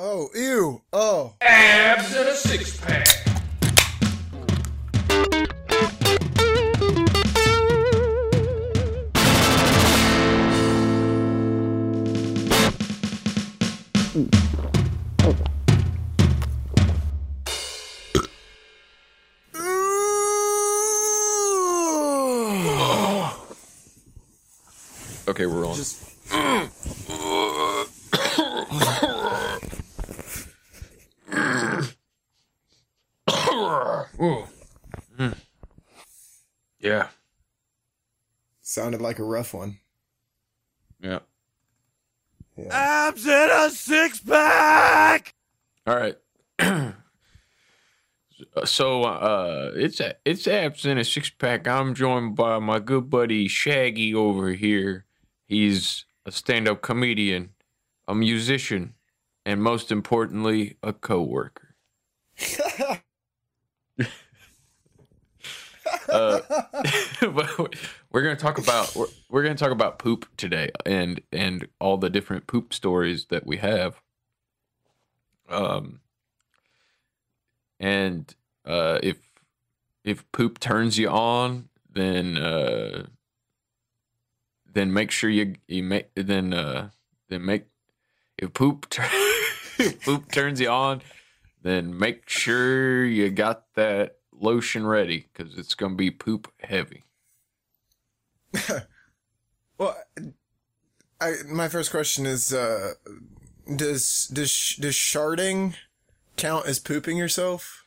Oh, ew. Oh. Abs and a six pack. Sounded like a rough one. yeah. Abs in a six pack. All right. so uh, it's it's abs in a six pack. I'm joined by my good buddy Shaggy over here. He's a stand up comedian, a musician, and most importantly, a coworker. uh, we're gonna talk about we're, we're gonna talk about poop today and and all the different poop stories that we have. Um, and uh, if if poop turns you on, then uh, then make sure you you make then uh, then make if poop if poop turns you on, then make sure you got that lotion ready because it's gonna be poop heavy. Well, I my first question is uh does does does sharting count as pooping yourself?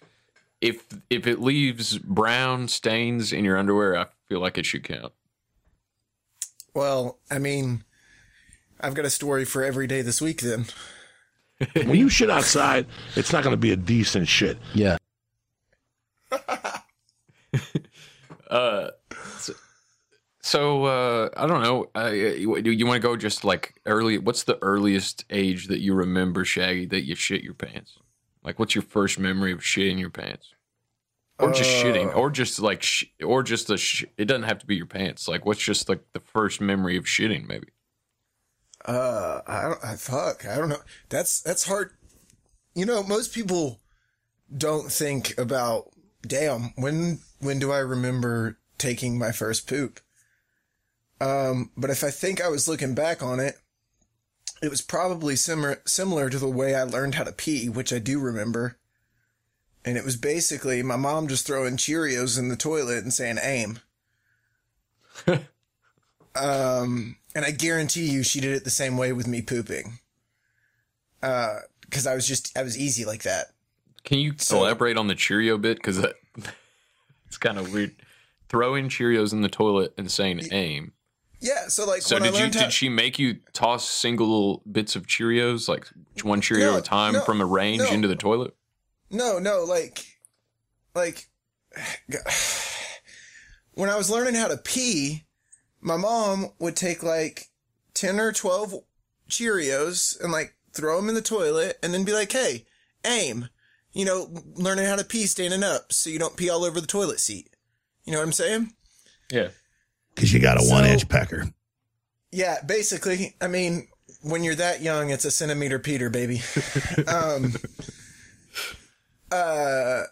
If if it leaves brown stains in your underwear, I feel like it should count. Well, I mean, I've got a story for every day this week then. When you shit outside, it's not going to be a decent shit. Yeah. Uh, so, so uh, I don't know. Uh, you, do you want to go just like early? What's the earliest age that you remember, Shaggy, that you shit your pants? Like, what's your first memory of shitting your pants? Or just shitting, or just like, sh- or just the. Sh- it doesn't have to be your pants. Like, what's just like the first memory of shitting? Maybe. Uh, I don't. I fuck. I don't know. That's that's hard. You know, most people don't think about. Damn, when when do I remember taking my first poop? Um, but if I think I was looking back on it, it was probably similar similar to the way I learned how to pee, which I do remember. And it was basically my mom just throwing Cheerios in the toilet and saying "aim." um, and I guarantee you, she did it the same way with me pooping. Uh, because I was just I was easy like that. Can you So- elaborate on the Cheerio bit? Because uh, it's kind of weird. Throwing Cheerios in the toilet and saying "aim." Yeah, so like So did you how, did she make you toss single bits of Cheerios, like one Cheerio No, at a time, no, from a range no. into the toilet? No, no, like, like, when I was learning how to pee, my mom would take like 10 or 12 Cheerios and like throw them in the toilet and then be like, hey, aim. You know, learning how to pee standing up so you don't pee all over the toilet seat. You know what I'm saying? Yeah. Because you got a So- one inch pecker. Yeah, basically. I mean, when you're that young, it's a centimeter Peter, baby. um, uh,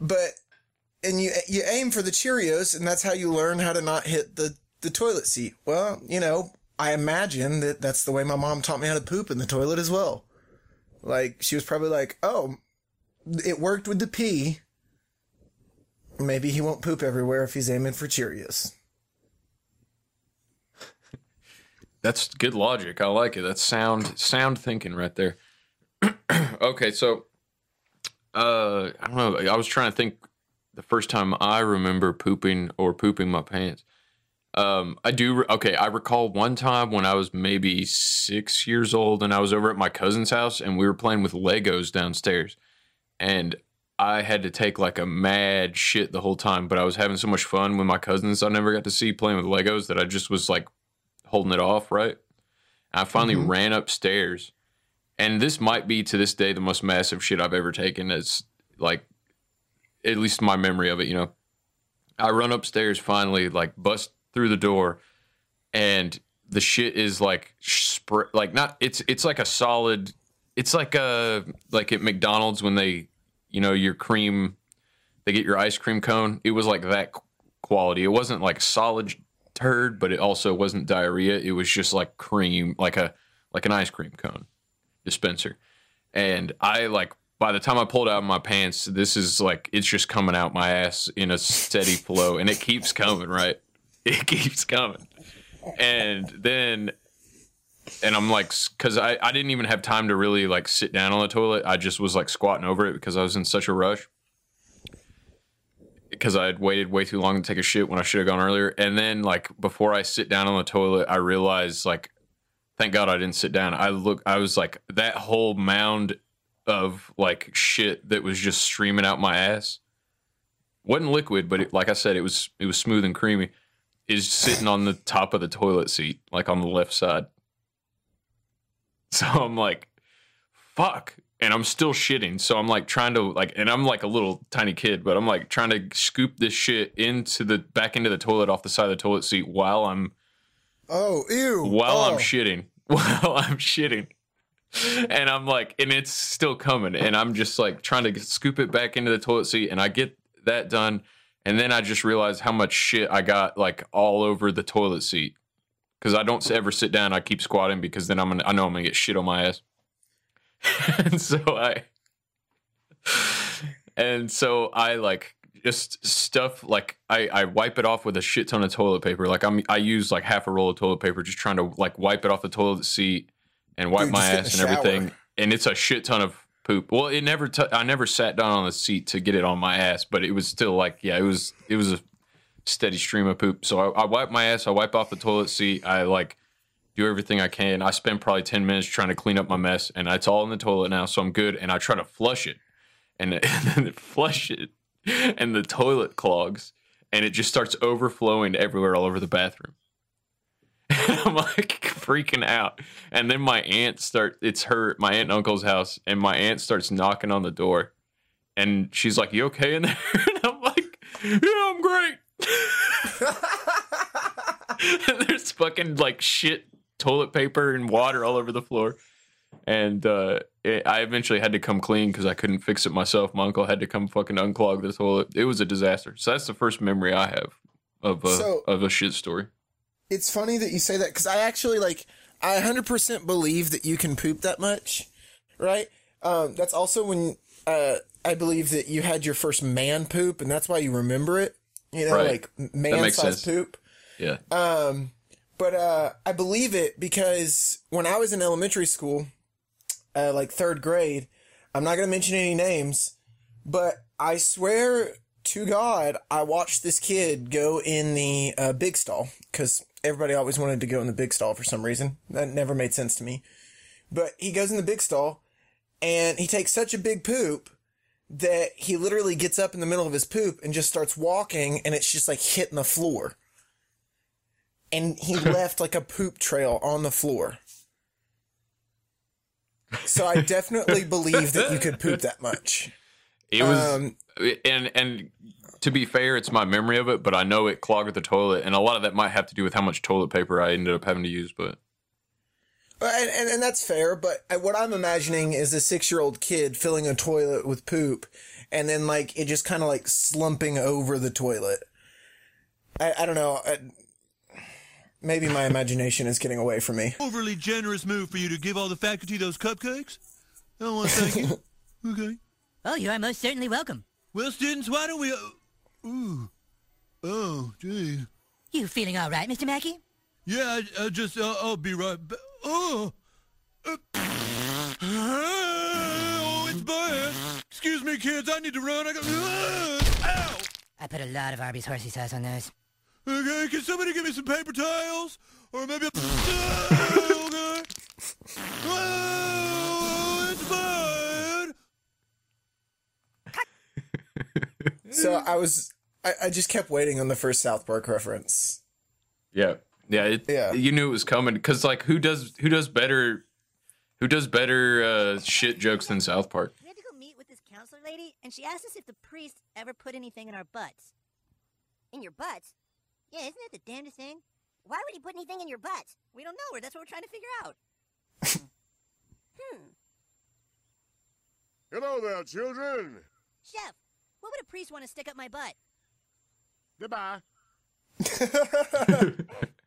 but and you you aim for the Cheerios, and that's how you learn how to not hit the the toilet seat. Well, you know, I imagine that that's the way my mom taught me how to poop in the toilet as well. Like she was probably like, "Oh, it worked with the pee. Maybe he won't poop everywhere if he's aiming for Cheerios." That's good logic. I like it. That's sound sound thinking right there. okay, so uh I don't know. I was trying to think the first time I remember pooping or pooping my pants. Um I do re- okay, I recall one time when I was maybe 6 years old and I was over at my cousin's house and we were playing with Legos downstairs. And I had to take like a mad shit the whole time, but I was having so much fun with my cousins I never got to see playing with Legos that I just was like holding it off, right? I finally mm-hmm. ran upstairs, and this might be to this day the most massive shit I've ever taken. As like, at least my memory of it, you know. I run upstairs finally, like bust through the door, and the shit is like spr- like not it's it's like a solid it's like a like at McDonald's when they you know your cream they get your ice cream cone. It was like that quality. It wasn't like solid turd, but it also wasn't diarrhea. It was just like cream, like a like an ice cream cone dispenser. And I like by the time I pulled out my pants, this is like it's just coming out my ass in a steady flow, and it keeps coming. Right, it keeps coming, and then and I'm like, because I, I didn't even have time to really like sit down on the toilet. I just was like squatting over it because I was in such a rush. Because I had waited way too long to take a shit when I should have gone earlier. And then, like, before I sit down on the toilet, I realized, like, thank God I didn't sit down. I look, I was like, that whole mound of like shit that was just streaming out my ass wasn't liquid, but it, like I said, it was, it was smooth and creamy. Is sitting on the top of the toilet seat, like on the left side. So I'm like, fuck. And I'm still shitting. So I'm like trying to like and I'm like a little tiny kid, but I'm like trying to scoop this shit into the back into the toilet off the side of the toilet seat while I'm Oh, ew. while oh. I'm shitting. While I'm shitting. And I'm like, and it's still coming. And I'm just like trying to scoop it back into the toilet seat. And I get that done. And then I just realize how much shit I got like all over the toilet seat. Cause I don't ever sit down. I keep squatting because then I'm gonna, I know I'm gonna get shit on my ass. and so I, and so I like just stuff like I, I wipe it off with a shit ton of toilet paper. Like I'm I use like half a roll of toilet paper just trying to like wipe it off the toilet seat and wipe Dude, my just get in ass and everything. And it's a shit ton of poop. Well, it never t- I never sat down on the seat to get it on my ass, but it was still like yeah, it was it was a steady stream of poop. So I, I wipe my ass, I wipe off the toilet seat, I like do everything I can. I spend probably 10 minutes trying to clean up my mess and it's all in the toilet now, so I'm good. And I try to flush it and, and then flush it and the toilet clogs and it just starts overflowing everywhere all over the bathroom. And I'm like freaking out. And then my aunt start it's her my aunt and uncle's house and my aunt starts knocking on the door and she's like, You okay in there? And I'm like, Yeah, I'm great. There's fucking like shit toilet paper and water all over the floor. And uh, it, I eventually had to come clean because I couldn't fix it myself. My uncle had to come fucking unclog the toilet. It was a disaster. So that's the first memory I have of a, So- of a shit story. It's funny that you say that because I actually like I 100% believe that you can poop that much, right? Um, that's also when uh, I believe that you had your first man poop, and that's why you remember it. You know, Right. like man sized poop. Yeah. Um, but uh, I believe it because when I was in elementary school, uh, like third grade, I'm not going to mention any names, but I swear to God, I watched this kid go in the uh, big stall because everybody always wanted to go in the big stall for some reason. That never made sense to me. But he goes in the big stall and he takes such a big poop that he literally gets up in the middle of his poop and just starts walking and it's just like hitting the floor and he left like a poop trail on the floor. So I definitely believe that you could poop that much. It was, Um, and and to be fair, it's my memory of it, but I know it clogged the toilet, and a lot of that might have to do with how much toilet paper I ended up having to use. But And, and, and that's fair, but what I'm imagining is a six year old kid filling a toilet with poop and then like it just kind of like slumping over the toilet. I, I don't know. I, maybe my imagination is getting away from me. Overly generous move for you to give all the faculty those cupcakes. I don't want to thank you. Okay. Oh, you are most certainly welcome. Well, students, why don't we? Uh, ooh. Oh, gee. You feeling all right, Mr. Mackey? Yeah, I, I just, uh, I'll be right back. Oh. Uh, oh, it's bad. Excuse me, kids. I need to run. I got. Uh, ow. I put a lot of Arby's horsey sauce on those. Okay, can somebody give me some paper towels? Or maybe a... Oh, okay. Oh, it's bad. So I was, I, I just kept waiting on the first South Park reference. yeah, yeah, it, Yeah. you knew it was coming because like who does who does better who does better uh, shit jokes than South Park? We had to go meet with this counselor lady, and she asked us if the priest ever put anything in our butts. In your butts? Yeah, isn't that the damnedest thing? Why would he put anything in your butts? We don't know her. That's what we're trying to figure out. hmm. Hello there, children. Chef, what would a priest want to stick up my butt? Goodbye.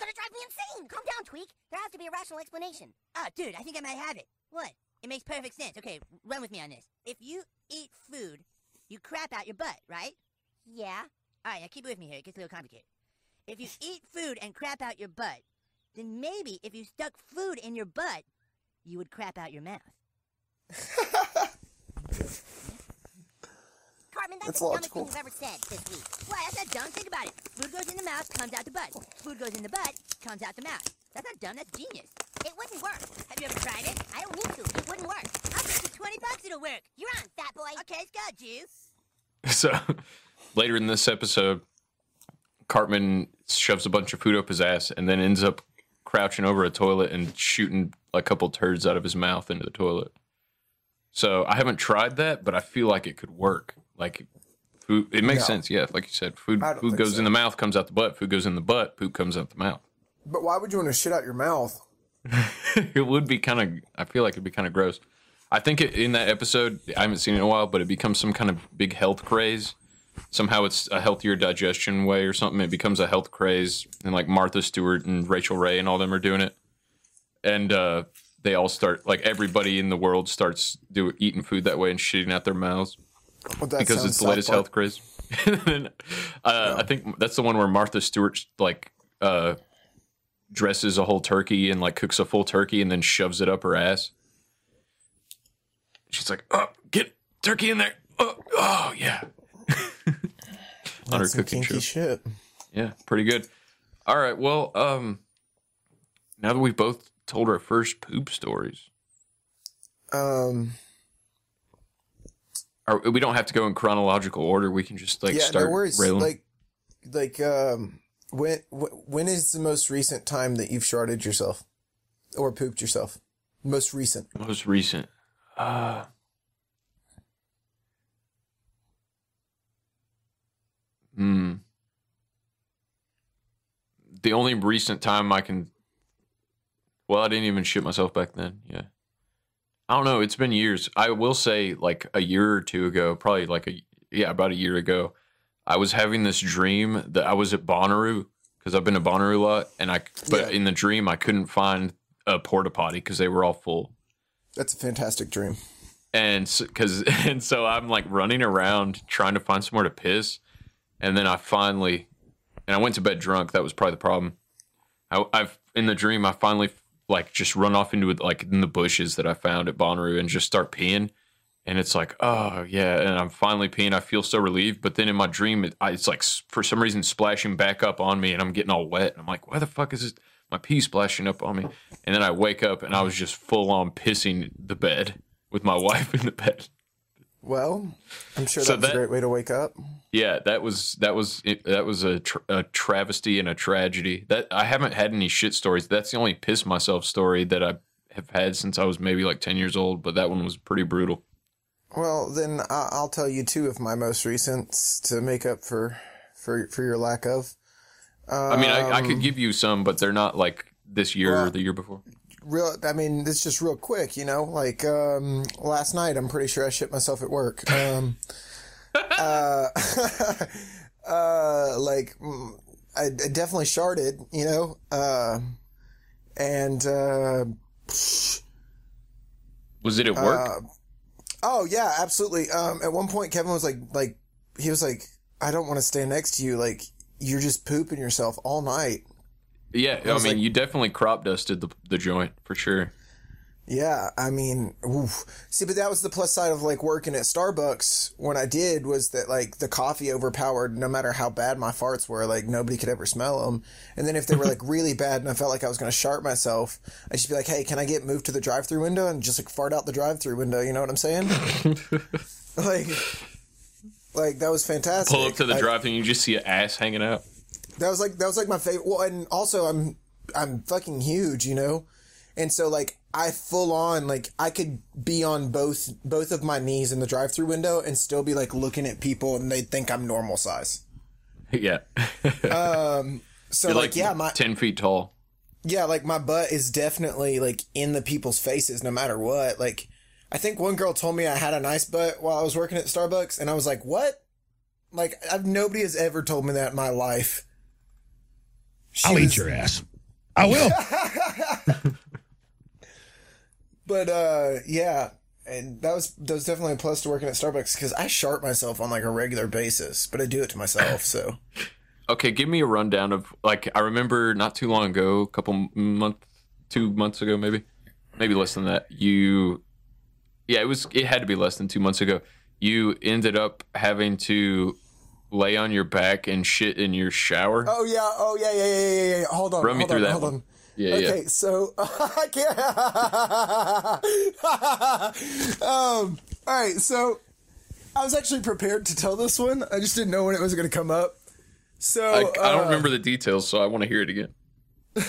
Nobody's going to tell us! This is going to drive me insane! Calm down, Tweek. There has to be a rational explanation. Ah, dude, I think I might have it. What? It makes perfect sense. Okay, run with me on this. If you eat food, you crap out your butt, right? Yeah. All right, now keep it with me here. It gets a little complicated. If you eat food and crap out your butt, then maybe if you stuck food in your butt, you would crap out your mouth. Cartman, that's, That's the dumbest logical. thing you've ever said this week. Why, that's not dumb. Think about it. Food goes in the mouth, comes out the butt. Food goes in the butt, comes out the mouth. That's not dumb, that's genius. It wouldn't work. Have you ever tried it? I don't need to. It wouldn't work. I'll bet you 20 bucks it'll work. You're on, fat boy. Okay, it's got you. So later in this episode, Cartman shoves a bunch of food up his ass and then ends up crouching over a toilet and shooting a couple turds out of his mouth into the toilet. So I haven't tried that, but I feel like it could work. Like food, it makes No. sense. Yeah, like you said, food I don't food think goes so. in the mouth, comes out the butt. Food goes in the butt, poop comes out the mouth. But why would you want to shit out your mouth? it would be kind of. I feel like it'd be kind of gross. I think it, in that episode, I haven't seen it in a while, but it becomes some kind of big health craze. Somehow it's a healthier digestion way or something. It becomes a health craze, and like Martha Stewart and Rachael Ray and all them are doing it, and uh, they all start like everybody in the world starts do eating food that way and shitting out their mouths Well, because it's the latest Park. health craze. and then, uh, I think that's the one where Martha Stewart like uh, dresses a whole turkey and like cooks a full turkey and then shoves it up her ass. She's like, "Oh, get turkey in there! Oh, oh yeah." On her cooking show. shit. Yeah, pretty good. All right, well, um, now that we've both told our first poop stories, Um, or we don't have to go in chronological order. We can just like yeah, start no worries. railing. Like, like, um, when when is the most recent time that you've sharted yourself or pooped yourself? Most recent. Most recent. Uh Hmm. The only recent time I can well, I didn't even shit myself back then. Yeah. I don't know, it's been years. I will say like a year or two ago, probably like a yeah, about a year ago, I was having this dream that I was at Bonnaroo because I've been to Bonnaroo a lot and I but Yeah. in the dream I couldn't find a porta potty because they were all full That's a fantastic dream. and because and so I'm like running around trying to find somewhere to piss, and then I finally, and I went to bed drunk. That was probably the problem. I, I've in the dream I finally like just run off into like in the bushes that I found at Bonnaroo and just start peeing, and it's like oh yeah, and I'm finally peeing. I feel so relieved, but then in my dream it, I, it's like for some reason splashing back up on me, and I'm getting all wet. And I'm like, why the fuck is this? My pee splashing up on me, and then I wake up and I was just full on pissing the bed with my wife in the bed. Well, I'm sure So that's that- a great way to wake up. Yeah, that was that was that was a, tr- a travesty and a tragedy. That I haven't had any shit stories. That's the only piss myself story that I have had since I was maybe like ten years old. But that one was pretty brutal. Well, then I- I'll tell you two of my most recent to make up for for for your lack of. I mean, I, I could Um, give you some, but they're not like this year or the year before. Real i mean it's just real quick you know like um last night i'm pretty sure i shit myself at work. Um uh uh like mm, I, I definitely sharted you know uh and uh Was it at work? uh, oh yeah absolutely. Um at one point kevin was like like he was like i don't want to stand next to you. Like you're just pooping yourself all night yeah, I was mean, like- you definitely crop dusted the the joint for sure. Yeah, I mean, oof. see, but that was the plus side of like working at Starbucks when I did was that like the coffee overpowered no matter how bad my farts were, like nobody could ever smell them. And then if they were like really bad and I felt like I was going to sharp myself, I'd just be like, hey, can I get moved to the drive through window and just like fart out the drive through window? You know what I'm saying? like, like that was fantastic. Pull up to the I- drive and you just see an ass hanging out. That was like that was like my favorite. Well, and also I'm I'm fucking huge, you know, and so like I full on like I could be on both both of my knees in the drive through window and still be like looking at people and they'd think I'm normal size. yeah, um. So like, like yeah, my ten feet tall. yeah, like my butt is definitely like in the people's faces no matter what. Like I think one girl told me I had a nice butt while I was working at Starbucks, and I was like, "What?" Like, I've nobody has ever told me that in my life. She I'll eat your ass. I will. But uh, yeah, and that was that was definitely a plus to working at Starbucks because I sharp myself on like a regular basis, but I do it to myself. So Okay, give me a rundown of like I remember not too long ago, a couple month, two months ago, maybe, maybe less than that. You, yeah, it was. It had to be less than two months ago. You ended up having to lay on your back and shit in your shower. Oh yeah, oh yeah, yeah, yeah, yeah, yeah. Hold on, Run me hold through on, that hold one. on. yeah, Okay, yeah. so I can't. um, all right, so I was actually prepared to tell this one. I just didn't know when it was going to come up. So I, I don't uh, remember the details, so I want to hear it again.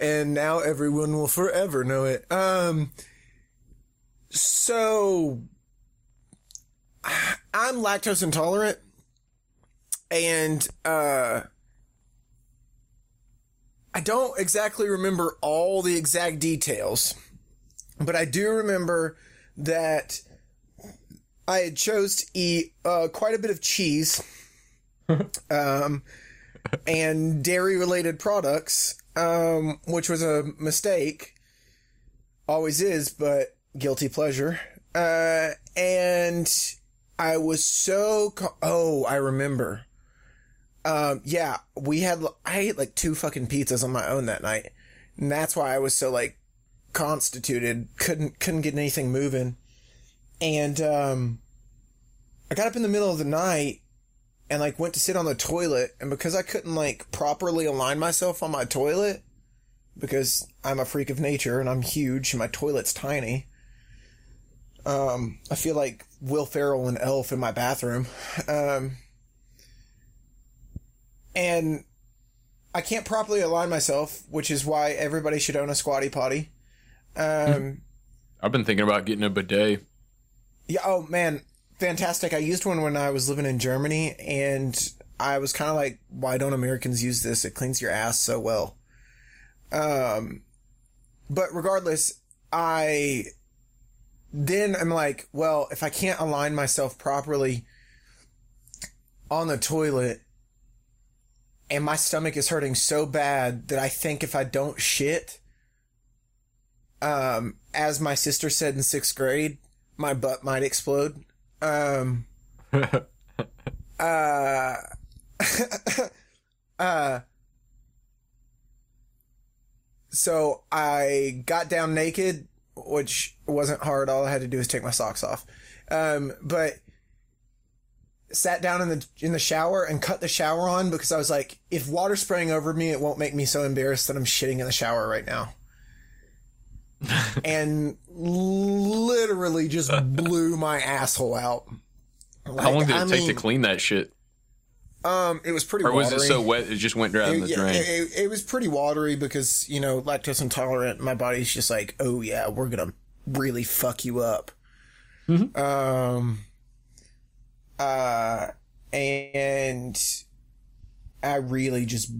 and now everyone will forever know it. Um, so I'm lactose intolerant, and uh, I don't exactly remember all the exact details, but I do remember that I had chose to eat uh, quite a bit of cheese. um, and dairy related products, um, which was a mistake. Always is, but guilty pleasure. Uh, and I was so, oh, I remember. Um, yeah, we had, I ate like two fucking pizzas on my own that night. And that's why I was so like constituted, couldn't, couldn't get anything moving. And, um, I got up in the middle of the night and like went to sit on the toilet and because I couldn't like properly align myself on my toilet because I'm a freak of nature and I'm huge and my toilet's tiny. Um, I feel like Will Ferrell and Elf in my bathroom. Um, and I can't properly align myself, which is why everybody should own a squatty potty. Um, I've been thinking about getting a bidet. Yeah. Oh man, fantastic! I used one when I was living in Germany, and I was kind of like, "Why don't Americans use this? It cleans your ass so well." Um, but regardless, I then I'm like, well, if I can't align myself properly on the toilet, and my stomach is hurting so bad that I think if I don't shit, um, as my sister said in sixth grade, my butt might explode. Um, uh, uh, so I got down naked, which wasn't hard. All I had to do was take my socks off. Um, but sat down in the in the shower and cut the shower on because I was like, if water's spraying over me, it won't make me so embarrassed that I'm shitting in the shower right now. and literally just blew my asshole out. How long did it I take to clean that shit? Um, it was pretty. Or was watery. it so wet it just went down It, the yeah, drain? it, it- it was pretty watery because you know lactose intolerant. My body's just like, oh yeah, we're gonna really fuck you up. Um. Uh, and I really just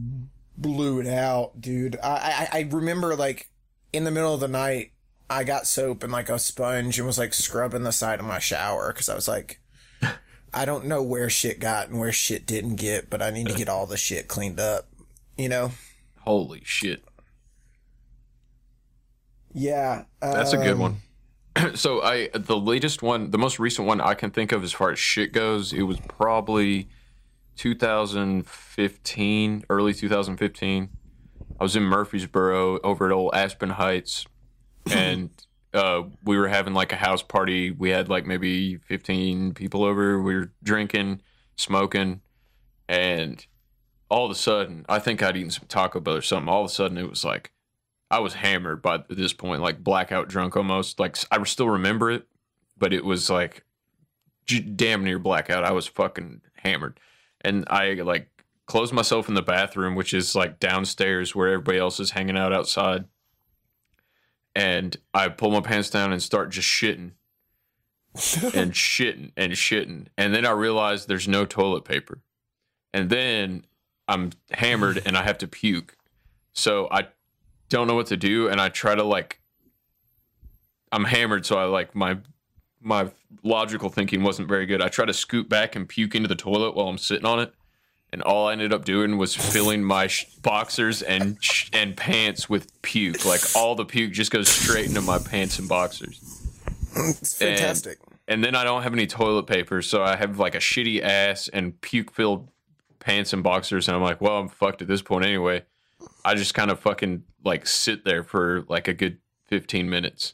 blew it out, dude. I, I I remember like in the middle of the night, I got soap and like a sponge and was like scrubbing the side of my shower because I was like. I don't know where shit got and where shit didn't get, but I need to get all the shit cleaned up. You know? Holy shit. Yeah. That's a good um, one. so I the latest one, the most recent one I can think of as far as shit goes, it was probably 2015, early 2015. I was in Murfreesboro over at old Aspen Heights, and uh, we were having like a house party. We had like maybe 15 people over. We were drinking, smoking, and all of a sudden, I think I'd eaten some Taco Bell or something. All of a sudden, it was like I was hammered by this point, like blackout drunk almost. Like I still remember it, but it was like damn near blackout. I was fucking hammered, and I like closed myself in the bathroom, which is like downstairs where everybody else is hanging out outside. And I pull my pants down and start just shitting and shitting and shitting. And then I realize there's no toilet paper. And then I'm hammered and I have to puke. So I don't know what to do. And I try to like I'm hammered, so I like my my logical thinking wasn't very good. I try to scoot back and puke into the toilet while I'm sitting on it, and all I ended up doing was filling my sh- boxers and sh- and pants with puke. Like all the puke just goes straight into my pants and boxers. It's fantastic. And then I don't have any toilet paper, so I have like a shitty ass and puke filled pants and boxers, and I'm like, well, I'm fucked at this point anyway. I just kind of fucking like sit there for like a good 15 minutes.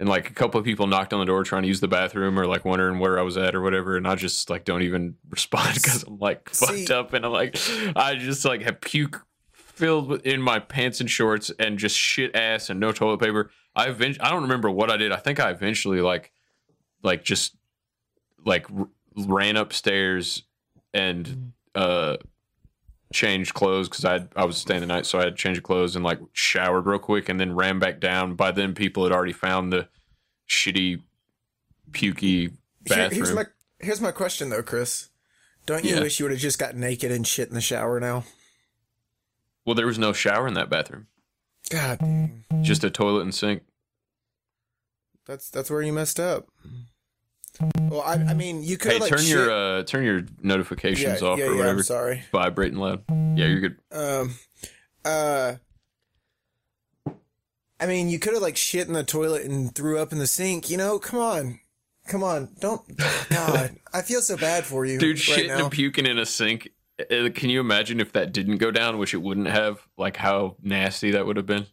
And like a couple of people knocked on the door trying to use the bathroom or like wondering where I was at or whatever, and I just like don't even respond because I'm like fucked See- up and I'm like I just like have puke filled with- in my pants and shorts and just shit ass and no toilet paper. I eventually, I don't remember what I did. I think I eventually like like just like r- ran upstairs and uh changed clothes because I I was staying the night, so I had to change clothes and like showered real quick and then ran back down. By then, people had already found the shitty, pukey Here- bathroom. here's my here's my question though, Chris. Don't you Yeah. wish you would have just got naked and shit in the shower now? well, there was no shower in that bathroom, God, just a toilet and sink. that's that's where you messed up. Well, I, I mean, you could Hey, like turn shit- your uh turn your notifications yeah, off yeah, or yeah, whatever. I'm sorry. Vibrating loud. Yeah, you're good. Um, uh, I mean, you could have like shit in the toilet and threw up in the sink. You know, come on, come on, don't. God, I feel so bad for you, Dude, right shitting now. and puking in a sink. Uh, Can you imagine if that didn't go down, which it wouldn't have? Like how nasty that would have been.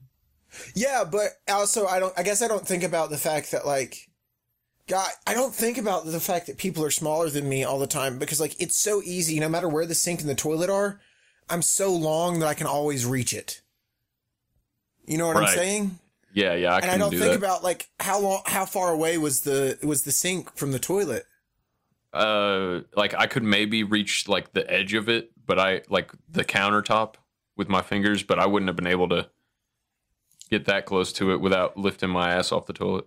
Yeah, but also I don't I guess I don't think about the fact that like God, I don't think about the fact that people are smaller than me all the time because like it's so easy no matter where the sink and the toilet are, I'm so long that I can always reach it. You know what I'm saying? Yeah, yeah, I and I don't do think that. about like how long how far away was the was the sink from the toilet? uh, like I could maybe reach like the edge of it, but I like the countertop with my fingers, but I wouldn't have been able to get that close to it without lifting my ass off the toilet.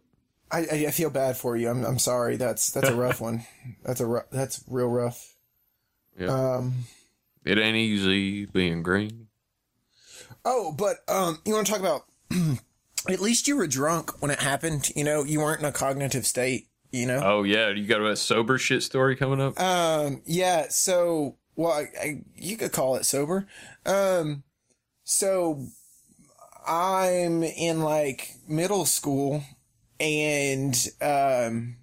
I I feel bad for you. I'm I'm sorry. That's that's a rough one. That's a ru- that's real rough. Yeah. Um It ain't easy being green. Oh, but um, you want to talk about? at least you were drunk when it happened. You know, you weren't in a cognitive state. You know. Oh yeah, you got a sober shit story coming up. Um. Yeah. So, well, I, I, you could call it sober. Um. So, I'm in like middle school, and um.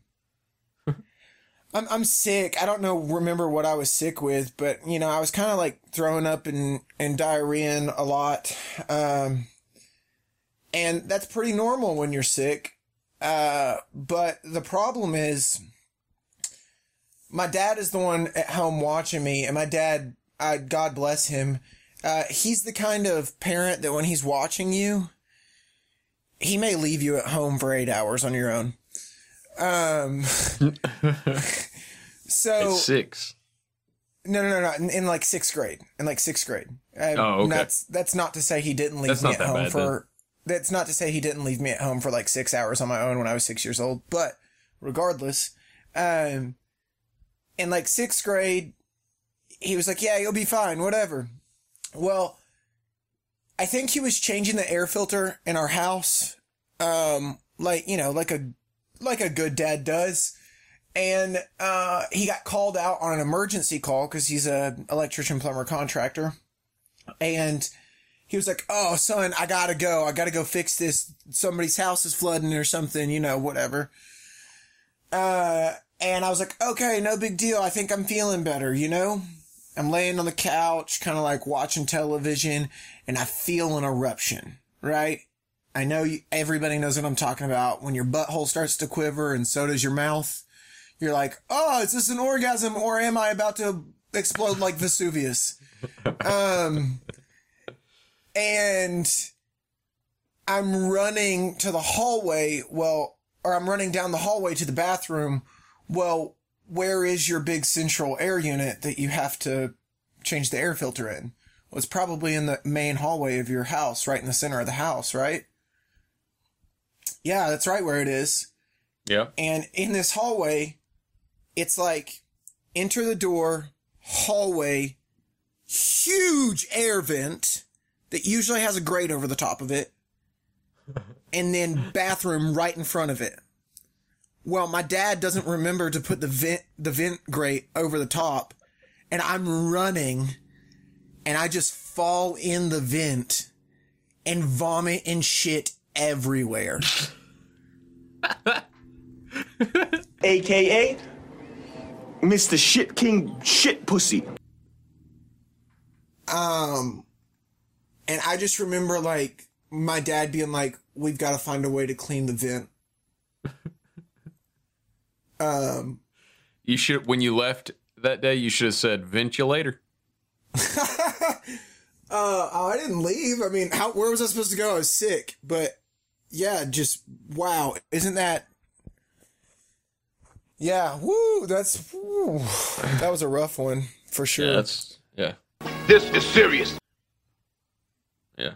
I'm I'm sick. I don't know remember what I was sick with, but you know, I was kind of like throwing up and and diarrhea a lot. Um and that's pretty normal when you're sick. Uh but the problem is my dad is the one at home watching me and my dad I God bless him. Uh he's the kind of parent that when he's watching you he may leave you at home for 8 hours on your own. Um so it's six. no, no, no, no. In, in like sixth grade. In like sixth grade. Um, Oh, okay. That's that's not to say he didn't leave That's me at home bad, for. That's not to say he didn't leave me at home for like six hours on my own when I was six years old. But regardless, um, in like sixth grade, he was like, "Yeah, you'll be fine, whatever." Well, I think he was changing the air filter in our house, um, like you know, like a like a good dad does. And uh, he got called out on an emergency call because he's a electrician plumber contractor. And he was like oh son i gotta go. I gotta go fix this. Somebody's house is flooding or something you know whatever. Uh, and i was like okay no big deal. I think i'm feeling better you know i'm laying on the couch kind of like watching television and i feel an eruption right i know you, everybody knows what i'm talking about when your butthole starts to quiver and so does your mouth you're like, oh, is this an orgasm or am I about to explode like Vesuvius? um, and I'm running to the hallway. Well, or I'm running down the hallway to the bathroom. Well, where is your big central air unit that you have to change the air filter in? Well, it's probably in the main hallway of your house, right in the center of the house, right? Yeah, that's right where it is. Yeah. And in this hallway, it's like enter the door, hallway, huge air vent that usually has a grate over the top of it. and then bathroom right in front of it. Well, my dad doesn't remember to put the vent the vent grate over the top, and I'm running, and I just fall in the vent and vomit and shit everywhere. AKA Mr. Shit King Shit Pussy. Um, and I just remember like my dad being like, "We've got to find a way to clean the vent." Um, You should when you left that day. You should have said ventilator. uh, oh, I didn't leave. I mean, how where was I supposed to go? I was sick, but yeah, just wow, isn't that? Yeah, woo, that's woo. that was a rough one for sure. Yeah, that's yeah, This is serious. yeah.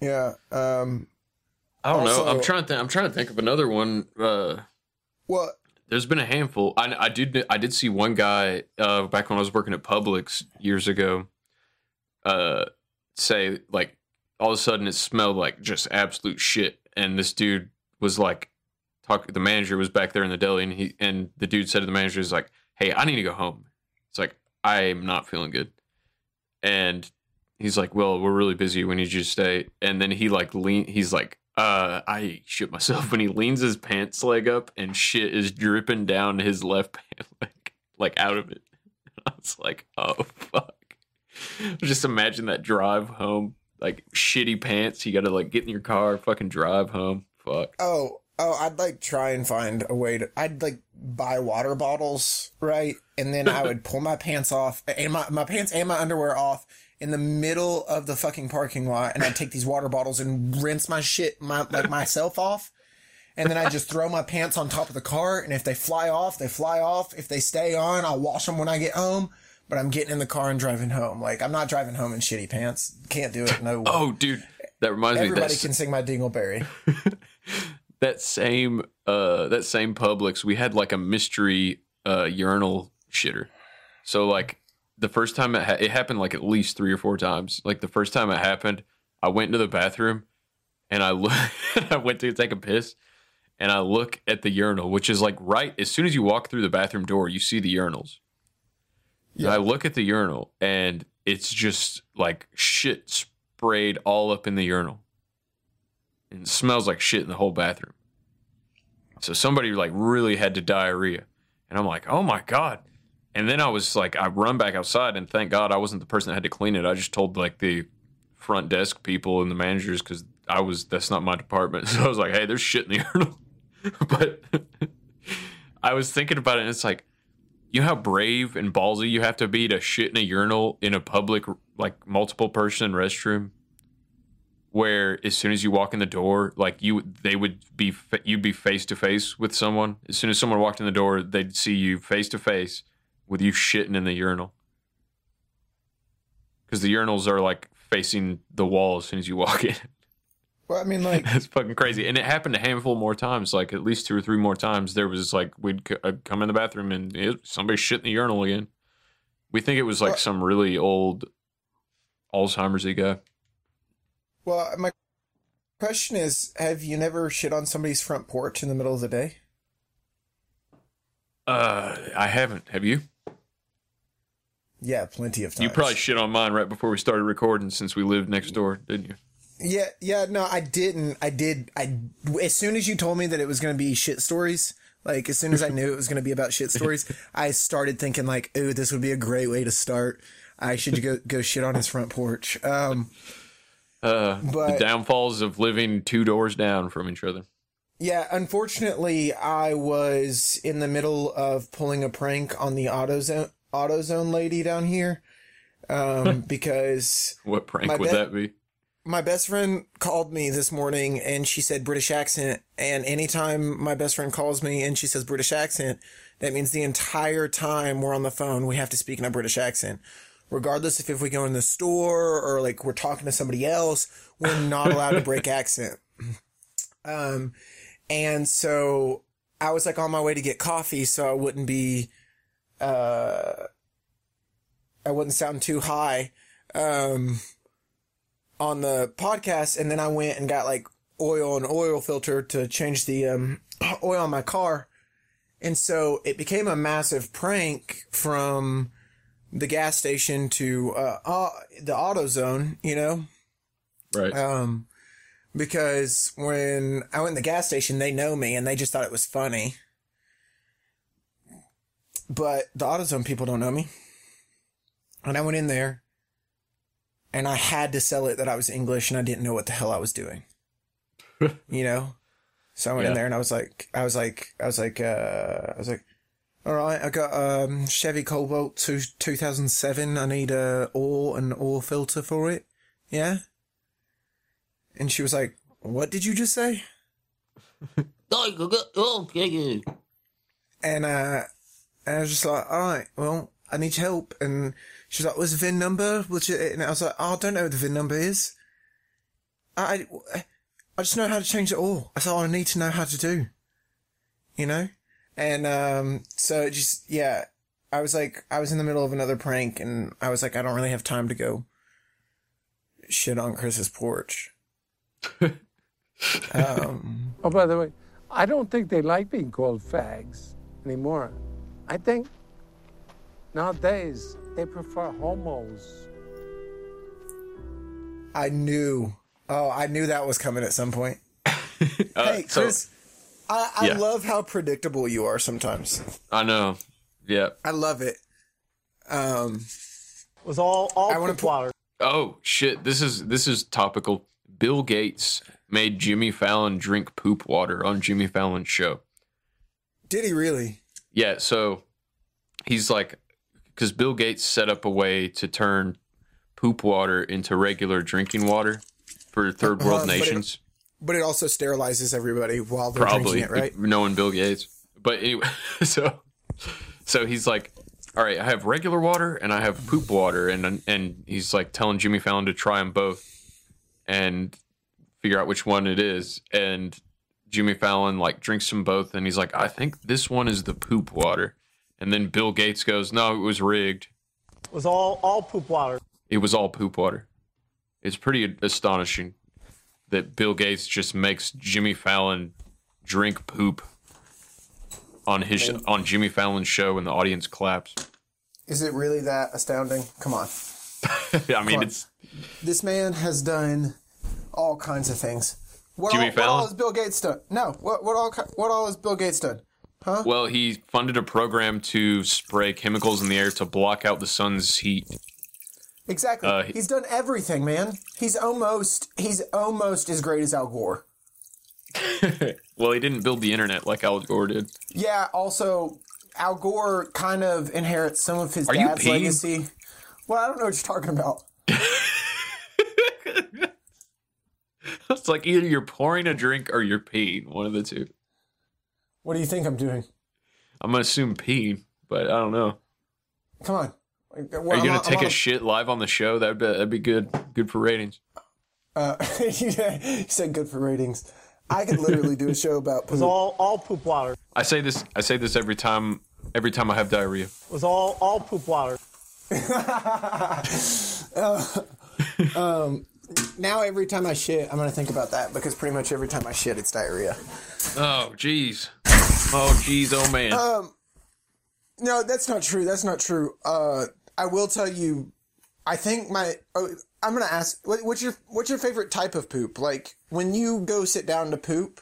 yeah. Um, I don't know. I'm trying to. Think, I'm trying to think of another one. Uh, well, there's been a handful. I, I did. I did see one guy uh, back when I was working at Publix years ago. Uh, say like all of a sudden it smelled like just absolute shit, and this dude was like, talk. The manager was back there in the deli, and he and the dude said to the manager, "Is like, hey, I need to go home." It's like I'm not feeling good, and he's like, "Well, we're really busy. We need you to stay." And then he like lean. He's like, "Uh, I shit myself." When he leans his pants leg up and shit is dripping down his left pant leg, like out of it. I was like, "Oh fuck!" Just imagine that drive home, like shitty pants. You got to like get in your car, fucking drive home. Fuck. Oh, oh, I'd like try and find a way to. I'd like buy water bottles, right? And then I would pull my pants off, and my my pants and my underwear off in the middle of the fucking parking lot, and I'd take these water bottles and rinse my shit, my like myself off. And then I just throw my pants on top of the car, and if they fly off, they fly off. If they stay on, I'll wash them when I get home. But I'm getting in the car and driving home. Like I'm not driving home in shitty pants. Can't do it. No. way. Oh, dude, that reminds me. Everybody can sing my Dingleberry. that same uh that same Publix, we had like a mystery uh urinal shitter. So like the first time it ha- it happened like at least three or four times. Like the first time it happened, I went into the bathroom and I look I went to take a piss and I look at the urinal, which is like right as soon as you walk through the bathroom door, you see the urinals. And I look at the urinal and it's just like shit sprayed all up in the urinal. And it smells like shit in the whole bathroom. So somebody like really had to diarrhea. And I'm like, oh my God. And then I was like, I run back outside and thank God I wasn't the person that had to clean it. I just told like the front desk people and the managers because I was, that's not my department. So I was like, hey, there's shit in the urinal. but I was thinking about it and it's like, you know how brave and ballsy you have to be to shit in a urinal in a public, like multiple person restroom? where as soon as you walk in the door, like you, they would be you'd be face to face with someone. As soon as someone walked in the door, they'd see you face to face with you shitting in the urinal. Because the urinals are like facing the wall as soon as you walk in. Well, I mean, like, That's fucking crazy. And it happened a handful more times, like at least two or three more times. There was like we'd c- I'd come in the bathroom and it, somebody shit in the urinal again. We think it was like Well- some really old Alzheimer's guy. well, my question is, have you never shit on somebody's front porch in the middle of the day? Uh, I haven't. Have you? Yeah, plenty of times. You probably shit on mine right before we started recording since we lived next door, didn't you? Yeah, yeah, no, I didn't. I did. I as soon as you told me that it was going to be shit stories, like as soon as I knew it was going to be about shit stories, I started thinking like, "Ooh, this would be a great way to start. I should go go shit on his front porch." Um, Uh, But- the downfalls of living two doors down from each other. yeah, unfortunately, I was in the middle of pulling a prank on the AutoZone AutoZone lady down here, um, because What prank would bet- that be? my best friend called me this morning and she said British accent. And anytime my best friend calls me and she says British accent, that means the entire time we're on the phone, we have to speak in a British accent. Regardless if, if we go in the store or like we're talking to somebody else, we're not allowed to break accent. Um, and so I was like on my way to get coffee so I wouldn't be, uh, I wouldn't sound too high. Um, on the podcast and then I went and got like oil and oil filter to change the um, oil on my car. And so it became a massive prank from the gas station to uh, uh, the AutoZone, you know? Right. Um, because when I went in the gas station, they know me and they just thought it was funny. But the AutoZone people don't know me. And I went in there and I had to sell it that I was English and I didn't know what the hell I was doing. you know? So I went in there and I was like, I was like, I was like, uh, I was like, all right, I got um Chevy Cobalt two, 2007. I need a oil and oil filter for it. Yeah. And she was like, "What did you just say?" And uh, and I was just like, "All right, well, I need your help." And she's like, "What's the VIN number?" Which and I was like, oh, "I don't know what the VIN number is. I I just know how to change it all. That's all I need to know how to do. You know." And um, so it just yeah, I was like, I was in the middle of another prank, and I was like, I don't really have time to go shit on Chris's porch. um, Oh, by the way, I don't think they like being called fags anymore. I think nowadays they prefer homos. I knew. Oh, I knew that was coming at some point. Uh, hey, so- Chris, I, I Yeah. love how predictable you are sometimes. I know. Yeah. I love it. Um, was all all I wanna poop pu- water. Oh shit! This is this is topical. Bill Gates made Jimmy Fallon drink poop water on Jimmy Fallon's show. did he really? Yeah, so he's like, because Bill Gates set up a way to turn poop water into regular drinking water for third world Uh, but it- nations. But it also sterilizes everybody while they're Probably drinking it, right? knowing Bill Gates. But anyway, so so he's like, all right, I have regular water and I have poop water, and and he's like telling Jimmy Fallon to try them both and figure out which one it is. And Jimmy Fallon like drinks them both, and he's like, I think this one is the poop water. And then Bill Gates goes, No, it was rigged. It was all all poop water. It was all poop water. It's pretty astonishing that Bill Gates just makes Jimmy Fallon drink poop on his on Jimmy Fallon's show, and the audience claps. Is it really that astounding? Come on. I mean, on. it's This man has done all kinds of things. What Jimmy all, What all has Bill Gates done? No. What what all what all has Bill Gates done? Huh? Well, he funded a program to spray chemicals in the air to block out the sun's heat. Exactly. Uh, he's done everything, man. He's almost he's almost as great as Al Gore. Well, he didn't build the internet like Al Gore did. Yeah. Also, Al Gore kind of inherits some of his Are dad's legacy. Well, I don't know what you're talking about. It's like either you're pouring a drink or you're peeing. One of the two. What do you think I'm doing? I'm gonna assume peeing, but I don't know. Come on. Are you gonna take a shit live on the show? That'd be, that'd be good. Good for ratings. Uh, you said good for ratings. I could literally do a show about Was poop. all all poop water. I say this. I say this every time. Every time I have diarrhea. It Was all all poop water. Now every time I shit, I'm gonna think about that because pretty much every time I shit, it's diarrhea. Oh, jeez. Oh, jeez. Oh, man. Um, No, that's not true. That's not true. Uh, I will tell you. I think my. Oh, I'm gonna ask. What, what's your What's your favorite type of poop? Like when you go sit down to poop.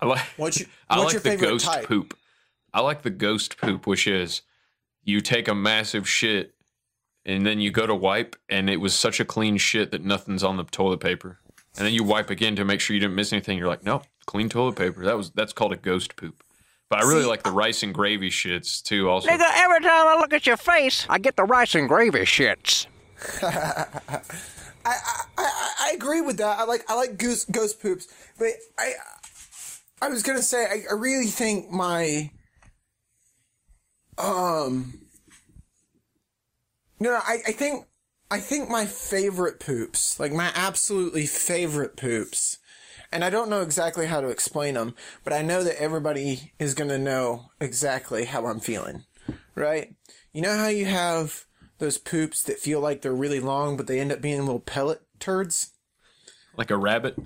I like. What's your I What's like your the favorite ghost type? poop. I like the ghost poop, which is you take a massive shit and then you go to wipe, and it was such a clean shit that nothing's on the toilet paper. And then you wipe again to make sure you didn't miss anything. You're like, nope, clean toilet paper. That was that's called a ghost poop. But I really See, like the rice and gravy shits too. Also, Nigga, every time I look at your face, I get the rice and gravy shits. I agree with that. I like I like goose ghost poops, but I I was gonna say I, I really think my um no no I, I think I think my favorite poops like my absolutely favorite poops and I don't know exactly how to explain them but I know that everybody is gonna know exactly how I'm feeling right you know how you have those poops that feel like they're really long but they end up being little pellet turds like a rabbit.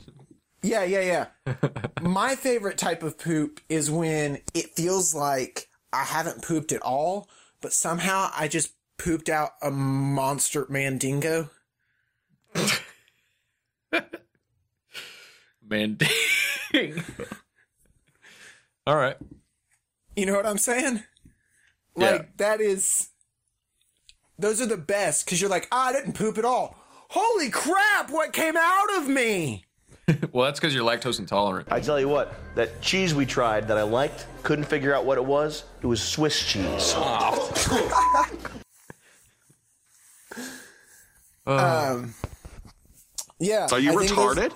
Yeah, yeah, yeah. My favorite type of poop is when it feels like I haven't pooped at all, but somehow I just pooped out a monster mandingo. Man, all right. You know what I'm saying? Yeah. Like that is those are the best because you're like, ah, I didn't poop at all. Holy crap, what came out of me? Well, that's because you're lactose intolerant. I tell you what, that cheese we tried that I liked, couldn't figure out what it was. It was Swiss cheese. Um Yeah. Are you I think those- retarded?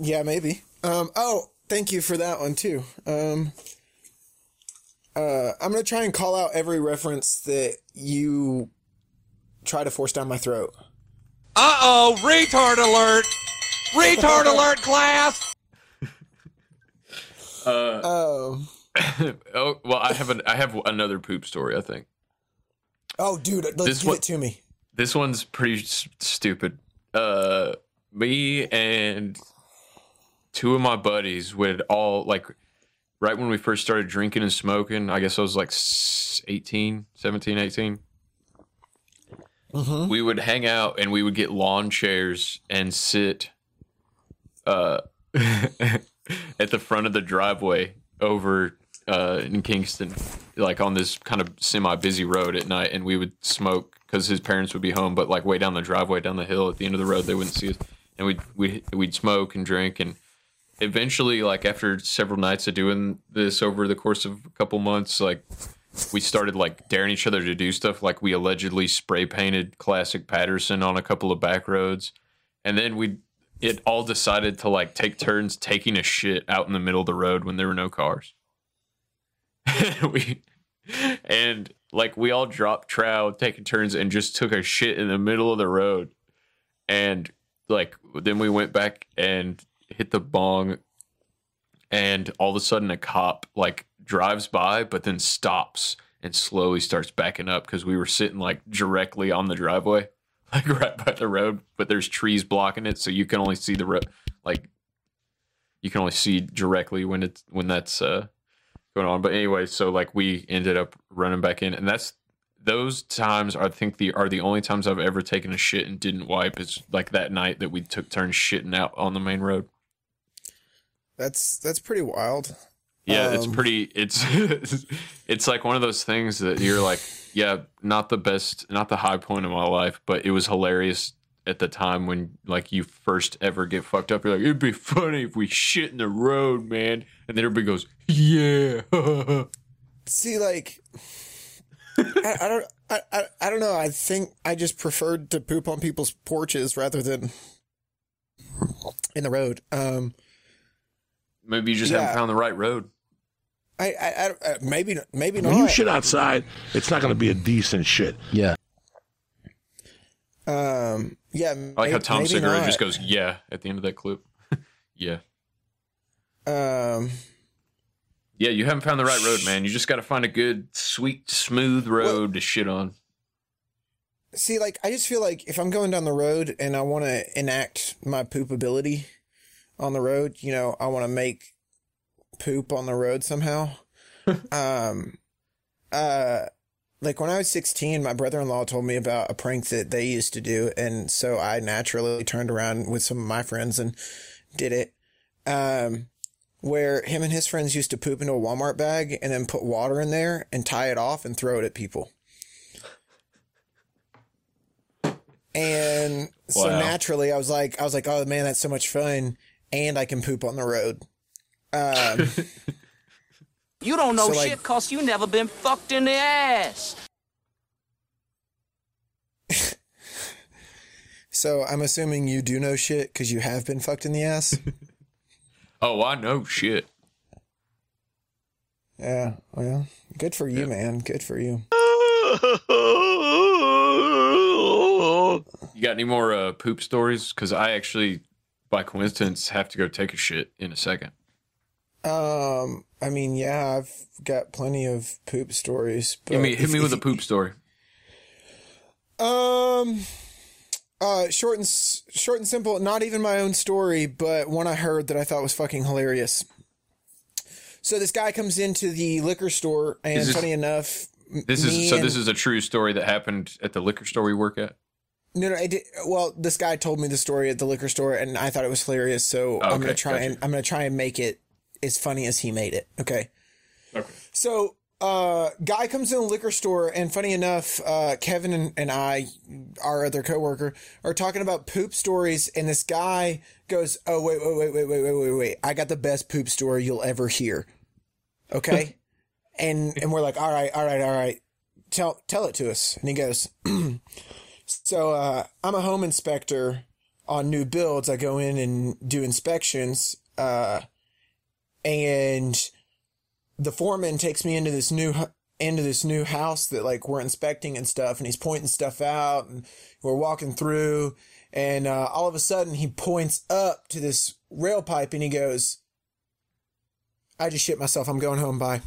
Yeah, maybe. Um, oh, thank you for that one too. Um, uh, I'm gonna try and call out every reference that you try to force down my throat. Uh oh, retard alert! Retard alert, class! Uh, Um, oh well, I have an I have another poop story. I think oh, dude, let's This give one- it to me. This one's pretty s- stupid. Uh, me and two of my buddies would all like right when we first started drinking and smoking. I guess I was like s- 18, 17, 18. Mm-hmm. we would hang out and we would get lawn chairs and sit uh at the front of the driveway over uh in Kingston like on this kind of semi busy road at night and we would smoke cuz his parents would be home but like way down the driveway down the hill at the end of the road they wouldn't see us. And we'd we'd, we'd smoke and drink and eventually like after several nights of doing this over the course of a couple months like we started like daring each other to do stuff like we allegedly spray painted classic patterson on a couple of back roads. And then we it all decided to like take turns taking a shit out in the middle of the road when there were no cars. We and like we all dropped trow taking turns and just took a shit in the middle of the road. And like then we went back and hit the bong and all of a sudden a cop like drives by but then stops and slowly starts backing up because we were sitting like directly on the driveway like right by the road but there's trees blocking it so you can only see the road like you can only see directly when it's when that's uh going on but anyway so like we ended up running back in and that's those times I think the are the only times I've ever taken a shit and didn't wipe. It's like that night that we took turns shitting out on the main road. That's that's pretty wild. Yeah, it's Um, pretty. It's it's like one of those things that you're like, yeah, not the best, not the high point of my life, but it was hilarious at the time when like you first ever get fucked up. You're like, it'd be funny if we shit in the road, man, and then everybody goes, yeah. See, like, I, I don't, I, I, I don't know. I think I just preferred to poop on people's porches rather than in the road. Um, Maybe you just Yeah. haven't found the right road. I, I, I uh, maybe, maybe When not. you shit outside, it's not going to be a decent shit. Yeah. Um, yeah. I like how Tom maybe Segura just goes, yeah, at the end of that clip. yeah. Um, Yeah, you haven't found the right road, man. You just got to find a good, sweet, smooth road to shit on. see, like, I just feel like if I'm going down the road and I want to enact my poop ability on the road, you know, I want to make poop on the road somehow. um, uh, like when I was 16, my brother-in-law told me about a prank that they used to do. And so I naturally turned around with some of my friends and did it. Um, where him and his friends used to poop into a Walmart bag and then put water in there and tie it off and throw it at people. And so Wow. naturally I was like, I was like, oh man, that's so much fun. And I can poop on the road. Um, You don't know So, like- shit cause you never been fucked in the ass. so I'm assuming you do know shit because you have been fucked in the ass. Oh, I know shit. yeah. Well, good for you, man. Good for you. You got any more uh, poop stories? Because I actually, by coincidence, have to go take a shit in a second. Um, I mean, yeah, I've got plenty of poop stories. Hit me, hit me with a poop story. Um, Uh, short and short and simple. Not even my own story, but one I heard that I thought was fucking hilarious. So this guy comes into the liquor store, and this- funny enough, This is so. and- This is a true story that happened at the liquor store we work at. No, no, I did. Well, this guy told me the story at the liquor store, and I thought it was hilarious. So I'm Okay, gonna try gotcha. and I'm gonna try and make it as funny as he made it. Okay. Okay. So, uh, guy comes in the liquor store, and funny enough, uh, Kevin and, and I, our other coworker, are talking about poop stories, and this guy goes, "Oh wait, wait, wait, wait, wait, wait, wait, wait! I got the best poop story you'll ever hear." Okay. and and we're like, "All right, all right, all right, tell tell it to us." And he goes. So uh, I'm a home inspector on new builds. I go in and do inspections, uh, and the foreman takes me into this new into this new house that like we're inspecting and stuff, and he's pointing stuff out, and we're walking through, and uh, all of a sudden he points up to this rail pipe, and he goes, "I just shit myself. I'm going home. Bye."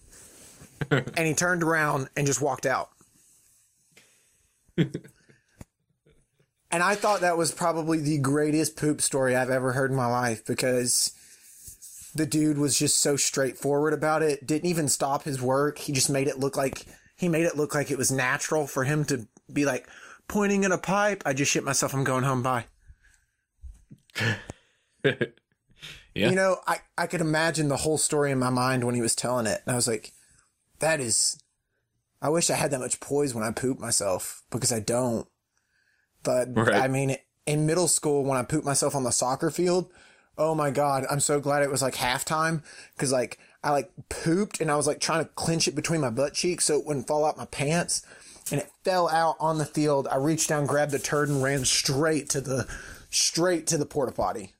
and he turned around and just walked out. And I thought that was probably the greatest poop story I've ever heard in my life because the dude was just so straightforward about it. Didn't even stop his work. He just made it look like he made it look like it was natural for him to be like pointing at a pipe. I just shit myself. I'm going home. Bye. Yeah. You know, I, I could imagine the whole story in my mind when he was telling it. And I was like, that is, I wish I had that much poise when I poop myself because I don't. But Right. I mean, in middle school, when I pooped myself on the soccer field, oh my God, I'm so glad it was like halftime because like I like pooped and I was like trying to clench it between my butt cheeks so it wouldn't fall out my pants. And it fell out on the field. I reached down, grabbed the turd, and ran straight to the straight to the porta potty.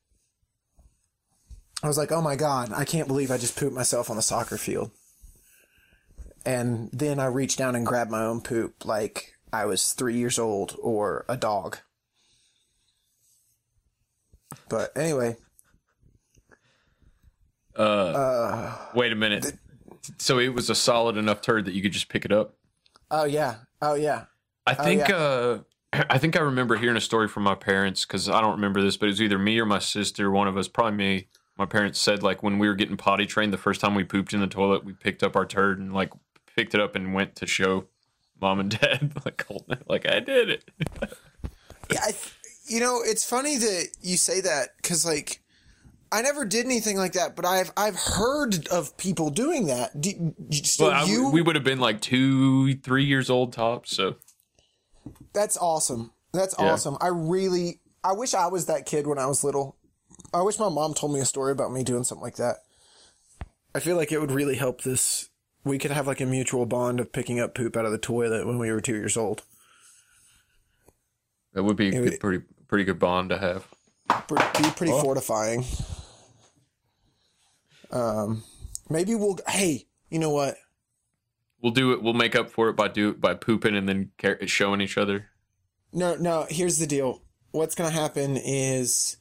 I was like, oh my God, I can't believe I just pooped myself on the soccer field. And then I reached down and grabbed my own poop like I was three years old or a dog. But anyway, Uh, uh, wait a minute. So it was a solid enough turd that you could just pick it up. oh yeah, oh yeah. I Oh, think yeah. uh I think I remember hearing a story from my parents because I don't remember this, but it was either me or my sister, one of us, probably me. My parents said like when we were getting potty trained, the first time we pooped in the toilet, we picked up our turd and like picked it up and went to show mom and dad like like I did it. Yeah, I th- you know, it's funny that you say that because like I never did anything like that, but I've I've heard of people doing that. Do, so Well, I- you, we would have been like two, three years old tops. So That's awesome. That's Yeah. awesome. I really, I wish I was that kid when I was little. I wish my mom told me a story about me doing something like that. I feel like it would really help this. We could have like a mutual bond of picking up poop out of the toilet when we were two years old. that would be a It good, would- pretty pretty good bond to have. Pre- Be pretty Oh. fortifying. Um, maybe we'll. Hey, you know what? We'll do it. We'll make up for it by do by pooping and then car- showing each other. No, no, here's the deal. What's going to happen is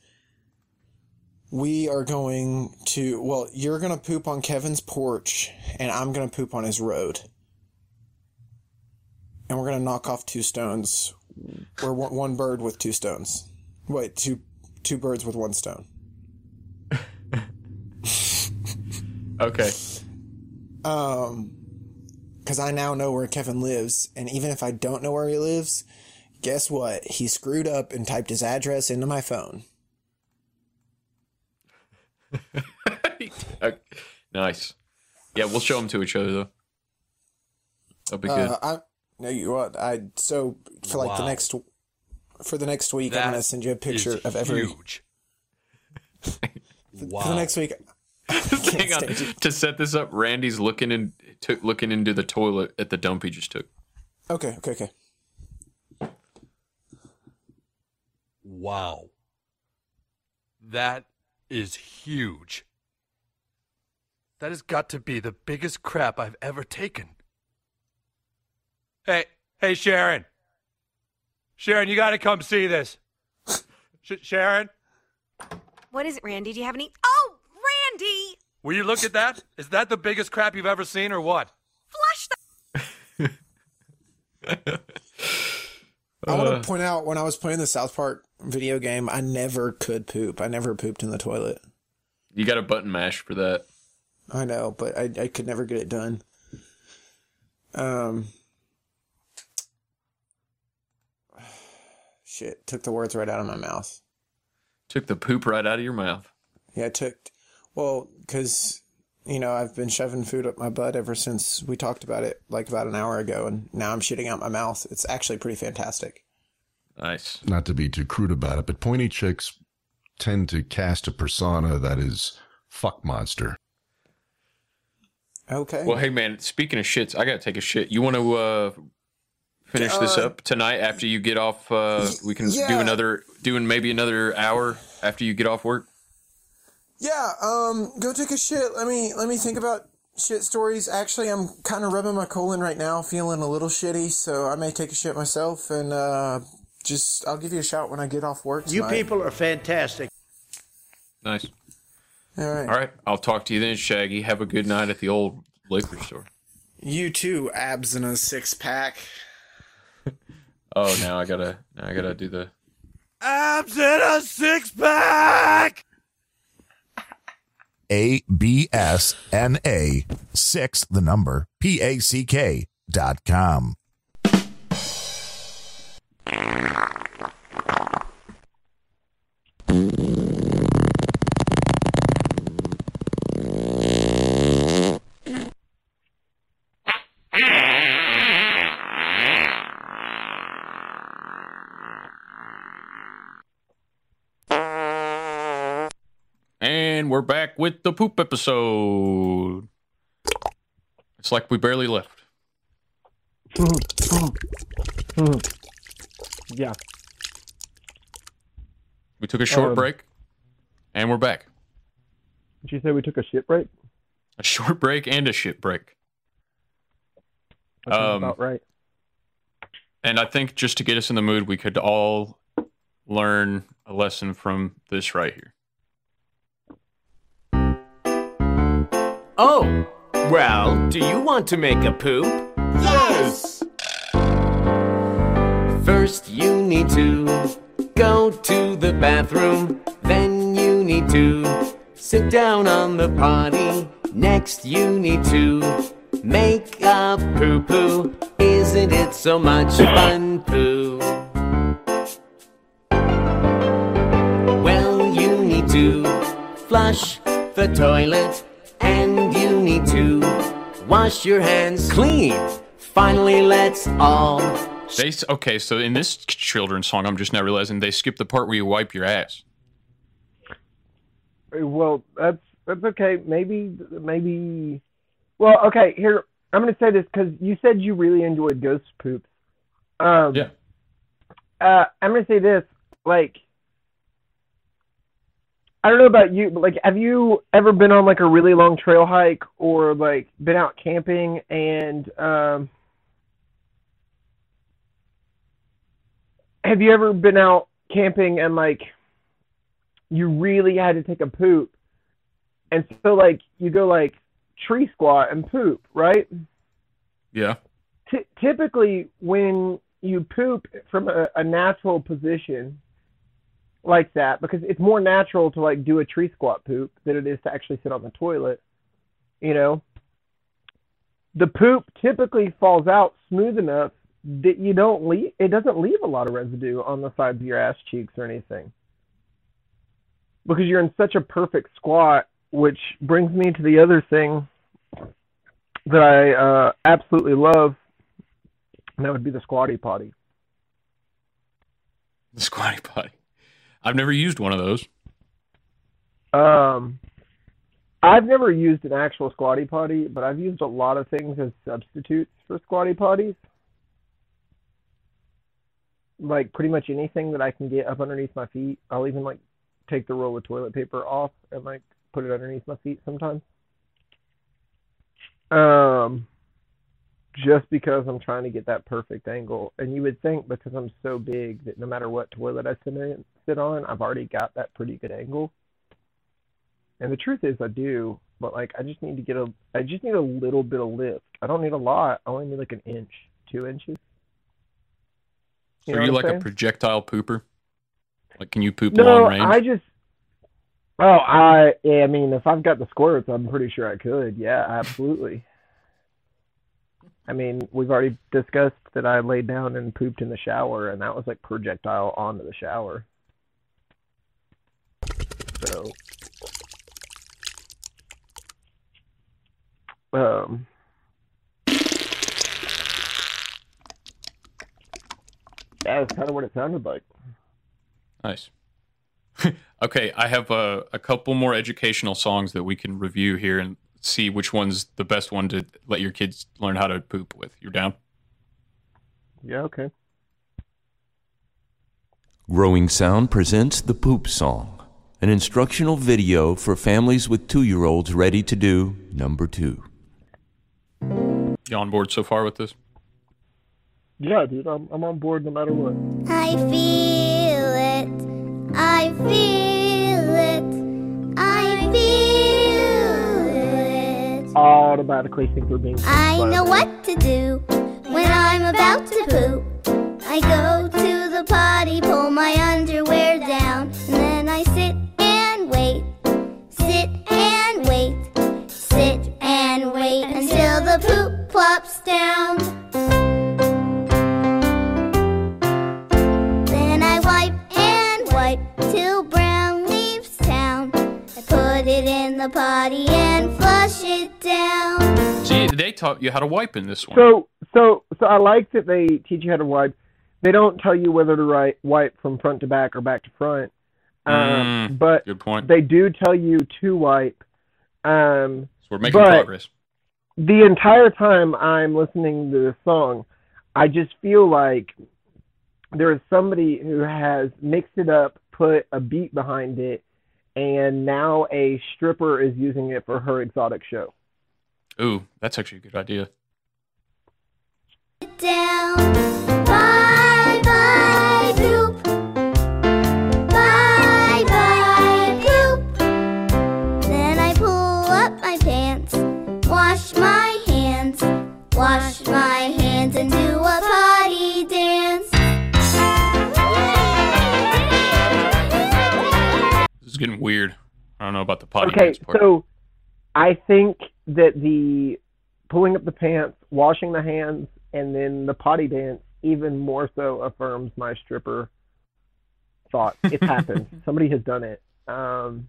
we are going to, well, you're going to poop on Kevin's porch and I'm going to poop on his road. And we're going to knock off two stones. One, one bird with two stones. Wait, two two birds with one stone. Okay. Um, because I now know where Kevin lives, and even if I don't know where he lives, guess what? He screwed up and typed his address into my phone. Uh, nice. Yeah, we'll show them to each other though. That'll be good. Uh, I no, you what? I so for like the next for the next week, I'm gonna send you a picture of every. huge. For the next week, Hang on. To set this up, Randy's looking in, took looking into the toilet at the dump he just took. okay, okay, okay. Wow. That is huge. That has got to be the biggest crap I've ever taken. Hey, hey, Sharon. Sharon, you got to come see this. Sh- Sharon, What is it, Randy? Do you have any? Randy! will you look at that? Is that the biggest crap you've ever seen or what? Flush the. I want Uh. to point out when I was playing the South Park video game, I never could poop. I never pooped in the toilet. You got a button mash for that. I know, but I I could never get it done. Um. Shit, took the words right out of my mouth. Took the poop right out of your mouth. Yeah, it took. Well, because you know I've been shoving food up my butt ever since we talked about it like about an hour ago, and now I'm shitting out my mouth. It's actually pretty fantastic. Nice. Not to be too crude about it, but pointy chicks tend to cast a persona that is fuck monster. Okay. Well, hey man, speaking of shits, I gotta take a shit. You want to uh, finish this Uh, up tonight after you get off? Uh, we can do another, doing maybe another hour after you get off work. Yeah, um, go take a shit. Let me let me think about shit stories. Actually, I'm kind of rubbing my colon right now, feeling a little shitty, so I may take a shit myself and uh, just I'll give you a shout when I get off work. You people are fantastic. Nice. All right. All right, I'll talk to you then, Shaggy. Have a good night at the old liquor store. You too, abs in a six pack. Oh, now I gotta, now I gotta do the. Abs in a six pack. A B S N A six the number P A C K dot com. With the poop episode. It's like we barely left. Yeah. We took a short Um, break, and we're back. Did you say we took a shit break? A short break and a shit break. That sounds Um, about right. And I think just to get us in the mood, we could all learn a lesson from this right here. Oh, well, do you want to make a poop? Yes! First, you need to go to the bathroom. Then, you need to sit down on the potty. Next, you need to make a poo poo. Isn't it so much fun, poo? Well, you need to flush the toilet. And you need to wash your hands clean. Finally, let's all They okay, so in this children's song, I'm just now realizing they skipped the part where you wipe your ass. Uh, Well, that's that's okay. Maybe maybe. Well, okay. Here, I'm going to say this because you said you really enjoyed ghost poops. Um, yeah. Uh, I'm going to say this. Like, I don't know about you, but like, have you ever been on like a really long trail hike or like been out camping and um, have you ever been out camping and like you really had to take a poop and so like you go like tree squat and poop right Yeah. Ty typically when you poop from a, a natural position like that because it's more natural to like do a tree squat poop than it is to actually sit on the toilet you know the poop typically falls out smooth enough that you don't leave it doesn't leave a lot of residue on the sides of your ass cheeks or anything because you're in such a perfect squat which brings me to the other thing that I uh, absolutely love, and that would be the squatty potty. The squatty potty. I've never used one of those. Um, I've never used an actual squatty potty, but I've used a lot of things as substitutes for squatty potties. Like pretty much anything that I can get up underneath my feet. I'll even like take the roll of toilet paper off and like put it underneath my feet sometimes. Um, just because I'm trying to get that perfect angle. And you would think because I'm so big that no matter what toilet I sit in, sit on, I've already got that pretty good angle. And the truth is, I do, but like I just need to get a, I just need a little bit of lift. I don't need a lot. I only need like an inch, two inches. Know are you like I'm a saying? projectile pooper? Like, can you poop No, long range? I just. Oh, I. Yeah, I mean, if I've got the squirts, I'm pretty sure I could. Yeah, absolutely. I mean, we've already discussed that I laid down and pooped in the shower, and that was like projectile onto the shower. So. Um. Yeah, that's kind of what it sounded like. Nice. okay, I have a, a couple more educational songs that we can review here and see which one's the best one to let your kids learn how to poop with. You're down? Yeah, okay. Growing Sound presents the Poop Song, an instructional video for families with two year olds ready to do number two. You on board so far with this? Yeah, dude, I'm I'm on board no matter what. I feel it. I feel it. I feel it. Automatically think we're being. I know what to do when I'm about to they taught you how to wipe in this one. So so so I like that they teach you how to wipe. They don't tell you whether to write wipe from front to back or back to front. Um, Mm, but good point. they do tell you to wipe. Um, So we're making progress. The entire time I'm listening to this song, I just feel like there is somebody who has mixed it up, put a beat behind it, and now a stripper is using it for her exotic show. Ooh, that's actually a good idea. down. Bye bye poop. Bye bye poop. Then I pull up my pants, wash my hands, wash my hands and do a potty dance. This is getting weird. I don't know about the potty okay, dance part. so I think that the pulling up the pants, washing the hands, and then the potty dance even more so affirms my stripper thought. It's happened. Somebody has done it. Um,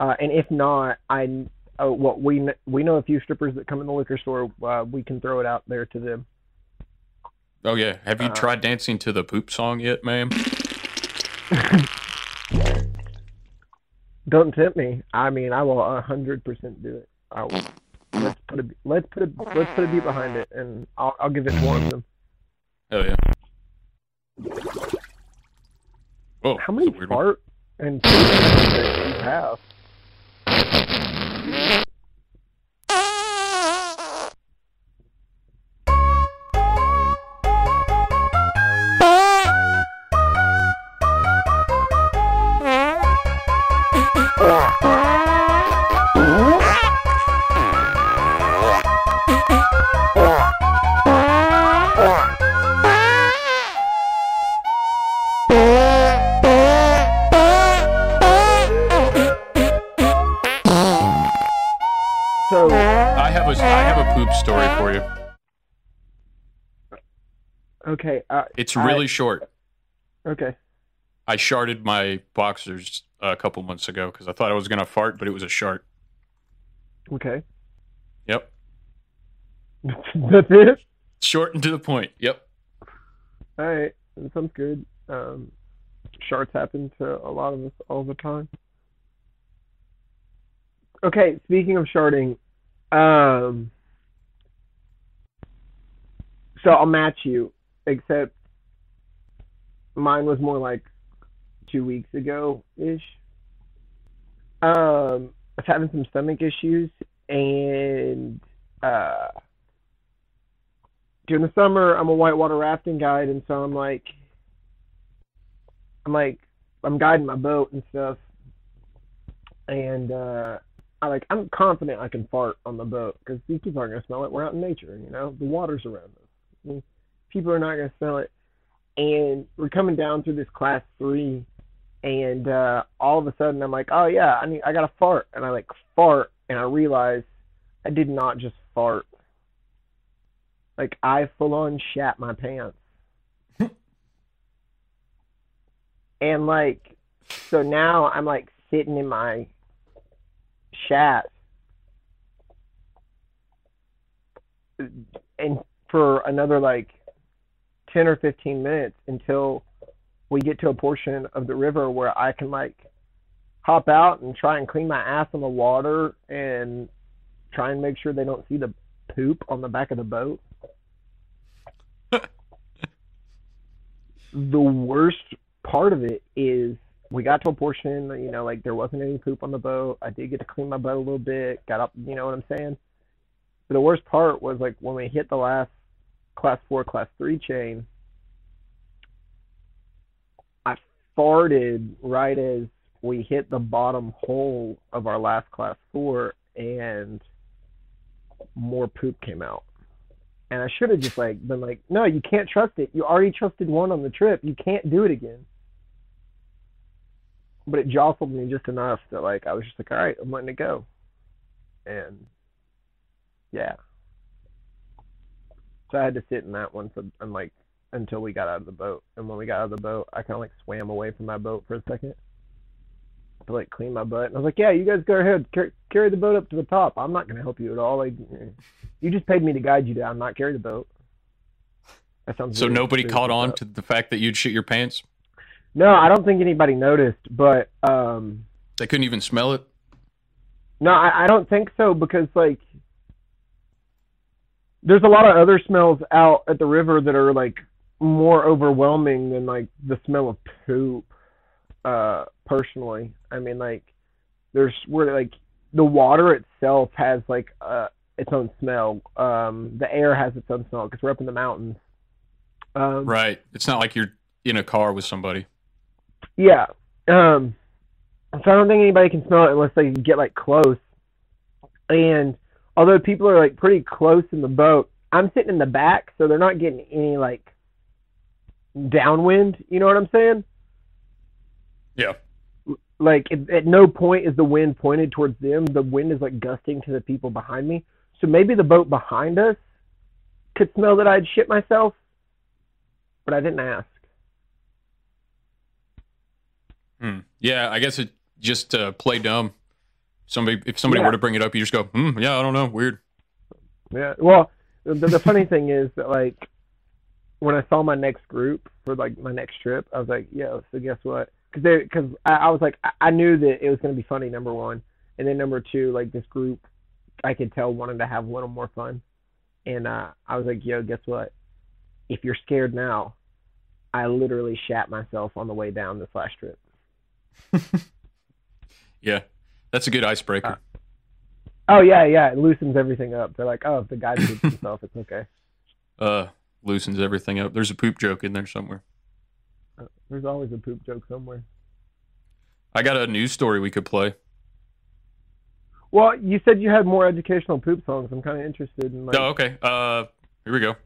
uh, and if not, I uh, what we we know a few strippers that come in the liquor store. Uh, we can throw it out there to them. Oh yeah, have you Uh, tried dancing to the poop song yet, ma'am? Don't tempt me. I mean, I will a hundred percent do it. I will. Let's put a let's put a let's put a beat behind it, and I'll I'll give it one of them. Oh yeah. Oh, How many fart and poop you have? Okay, uh, It's I- really short. okay. I sharted my boxers a couple months ago because I thought I was gonna fart, but it was a shart. Okay, Yep, that's it. short and to the point. Yep. All right, that sounds good. Um, happen to a lot of us all the time. Okay, speaking of sharting, um, so I'll match you, except mine was more like two weeks ago ish. Um, I was having some stomach issues, and uh, during the summer, I'm a whitewater rafting guide, and so I'm like, I'm like, I'm guiding my boat and stuff, and uh, I like, I'm confident I can fart on the boat because these people aren't gonna smell it. We're out in nature, you know, the water's around us. Mean, people are not gonna smell it. and we're coming down through this class three, and uh, all of a sudden I'm like, oh yeah, I need, I got a fart, and I like fart, and I realize I did not just fart. Like I full on shat my pants. and like so now I'm like sitting in my shat and for another like 10 or 15 minutes until we get to a portion of the river where I can like hop out and try and clean my ass on the water and try and make sure they don't see the poop on the back of the boat. the worst part of it is we got to a portion, you know, like there wasn't any poop on the boat. I did get to clean my boat a little bit, got up, you know what I'm saying? But the worst part was like when we hit the last class four, class three chain, I farted right as we hit the bottom hole of our last class four and more poop came out. And I should have just like been like, no, you can't trust it. You already trusted one on the trip. You can't do it again. But it jostled me just enough that like I was just like, all right, I'm letting it go. And yeah. So I had to sit in that one for and like until we got out of the boat. And when we got out of the boat, I kind of like swam away from my boat for a second to like clean my butt. And I was like, yeah, you guys go ahead, carry, carry the boat up to the top. I'm not gonna help you at all. Like, you just paid me to guide you down, not carry the boat. That sounds So really nobody caught on but- to the fact that you'd shit your pants. No, I don't think anybody noticed, but um, They couldn't even smell it. no, I, I don't think so because like there's a lot of other smells out at the river that are like more overwhelming than like the smell of poop. Uh, personally, I mean like there's where like the water itself has like uh its own smell. Um, the air has its own smell because we're up in the mountains. Um, Right. It's not like you're in a car with somebody. Yeah. Um so I don't think anybody can smell it unless they get like close. And although people are like pretty close in the boat, I'm sitting in the back, so they're not getting any like downwind, you know what I'm saying? Yeah. Like at, at no point is the wind pointed towards them. The wind is like gusting to the people behind me. So maybe the boat behind us could smell that I'd shit myself, but I didn't ask. Hmm. Yeah, I guess it just uh, play dumb. Somebody, if somebody Yeah. were to bring it up, you just go, hmm, yeah, I don't know, weird. Yeah. Well, the, the funny thing is that like when I saw my next group for like my next trip, I was like, yo, so guess what? Because they, because I, I was like, I, I knew that it was gonna be funny. Number one, and then number two, like this group, I could tell wanted to have a little more fun, and uh, I was like, yo, guess what? If you're scared now, I literally shat myself on the way down this last trip. Yeah, that's a good icebreaker. Oh yeah, yeah, it loosens everything up. They're like, oh, if the guy poops himself, it's okay. Uh, loosens everything up. There's a poop joke in there somewhere. There's always a poop joke somewhere. I got a news story we could play. Well, you said you had more educational poop songs. I'm kind of interested in like. oh, okay. Uh, here we go.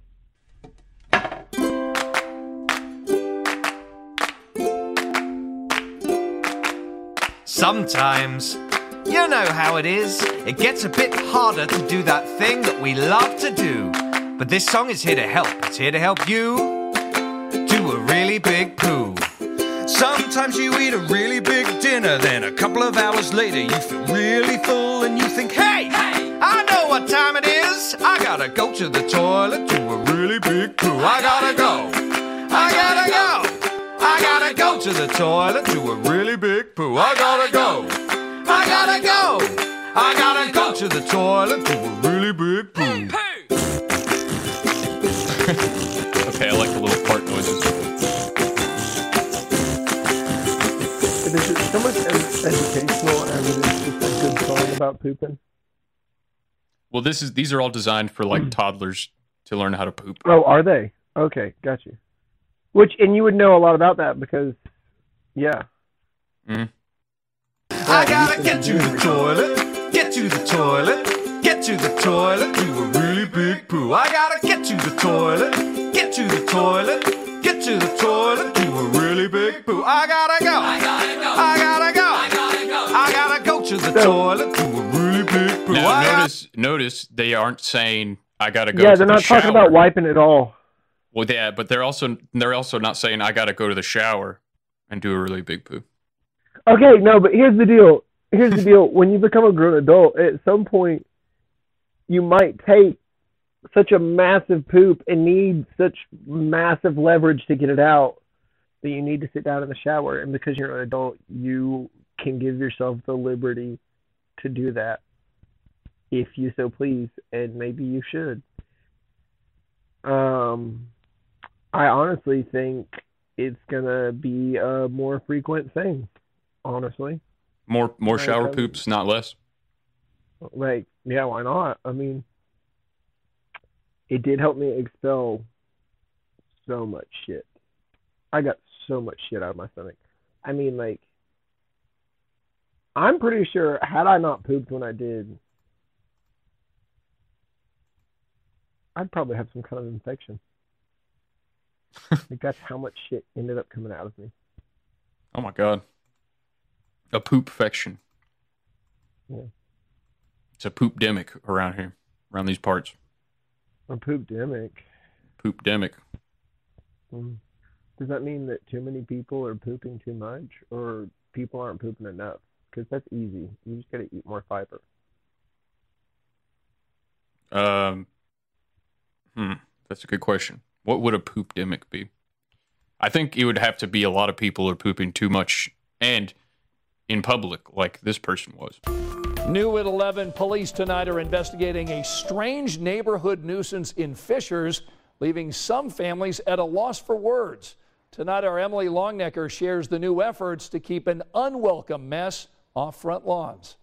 Sometimes, you know how it is. It gets a bit harder to do that thing that we love to do. But this song is here to help. It's here to help you do a really big poo. Sometimes you eat a really big dinner, then a couple of hours later you feel really full and you think, hey, hey, I know what time it is. I gotta go to the toilet, do a really big poo. I gotta go. I gotta go. I gotta go to the toilet, do a really big poo. I gotta go. I gotta go. I gotta go to the toilet, do a really big poo. Okay, I like the little part noises. Is it so much ed- educational as it is just a good song about pooping? Well, this is these are all designed for like toddlers to learn how to poop. Oh, are they? Okay, got you. Which and you would know a lot about that because, yeah. Mm. I gotta get you the toilet, get you the toilet, get you the toilet. You a really big poo. I gotta get you the toilet, get you the toilet, get you the toilet. You a really big poo. I gotta go. I gotta go. I gotta go. I gotta go. I gotta go to the toilet. You a really big poo. Now, notice, notice they aren't saying I gotta go. Yeah, they're not talking about wiping at all. Well, yeah, but they're also they're also not saying I gotta go to the shower and do a really big poo. Okay, no, but here's the deal. Here's the deal. When you become a grown adult, at some point, you might take such a massive poop and need such massive leverage to get it out that you need to sit down in the shower. And because you're an adult, you can give yourself the liberty to do that if you so please, and maybe you should. Um, I honestly think it's gonna be a more frequent thing. Honestly, More more Right, shower poops, not less. like, yeah, why not? I mean, it did help me expel so much shit. I got so much shit out of my stomach. I mean, like, I'm pretty sure had I not pooped when I did, I'd probably have some kind of infection. like that's how much shit ended up coming out of me. Oh my god, a poop fection. Yeah. It's a poop demic around here, around these parts. A poop demic. Poop demic. Mm. Does that mean that too many people are pooping too much, or people aren't pooping enough? Because that's easy. You just gotta eat more fiber. Um, hmm, that's a good question. What would a poop demic be? I think it would have to be a lot of people are pooping too much and in public, like this person was. New at 11, police tonight are investigating a strange neighborhood nuisance in Fishers, leaving some families at a loss for words. Tonight, our Emily Longnecker shares the new efforts to keep an unwelcome mess off front lawns.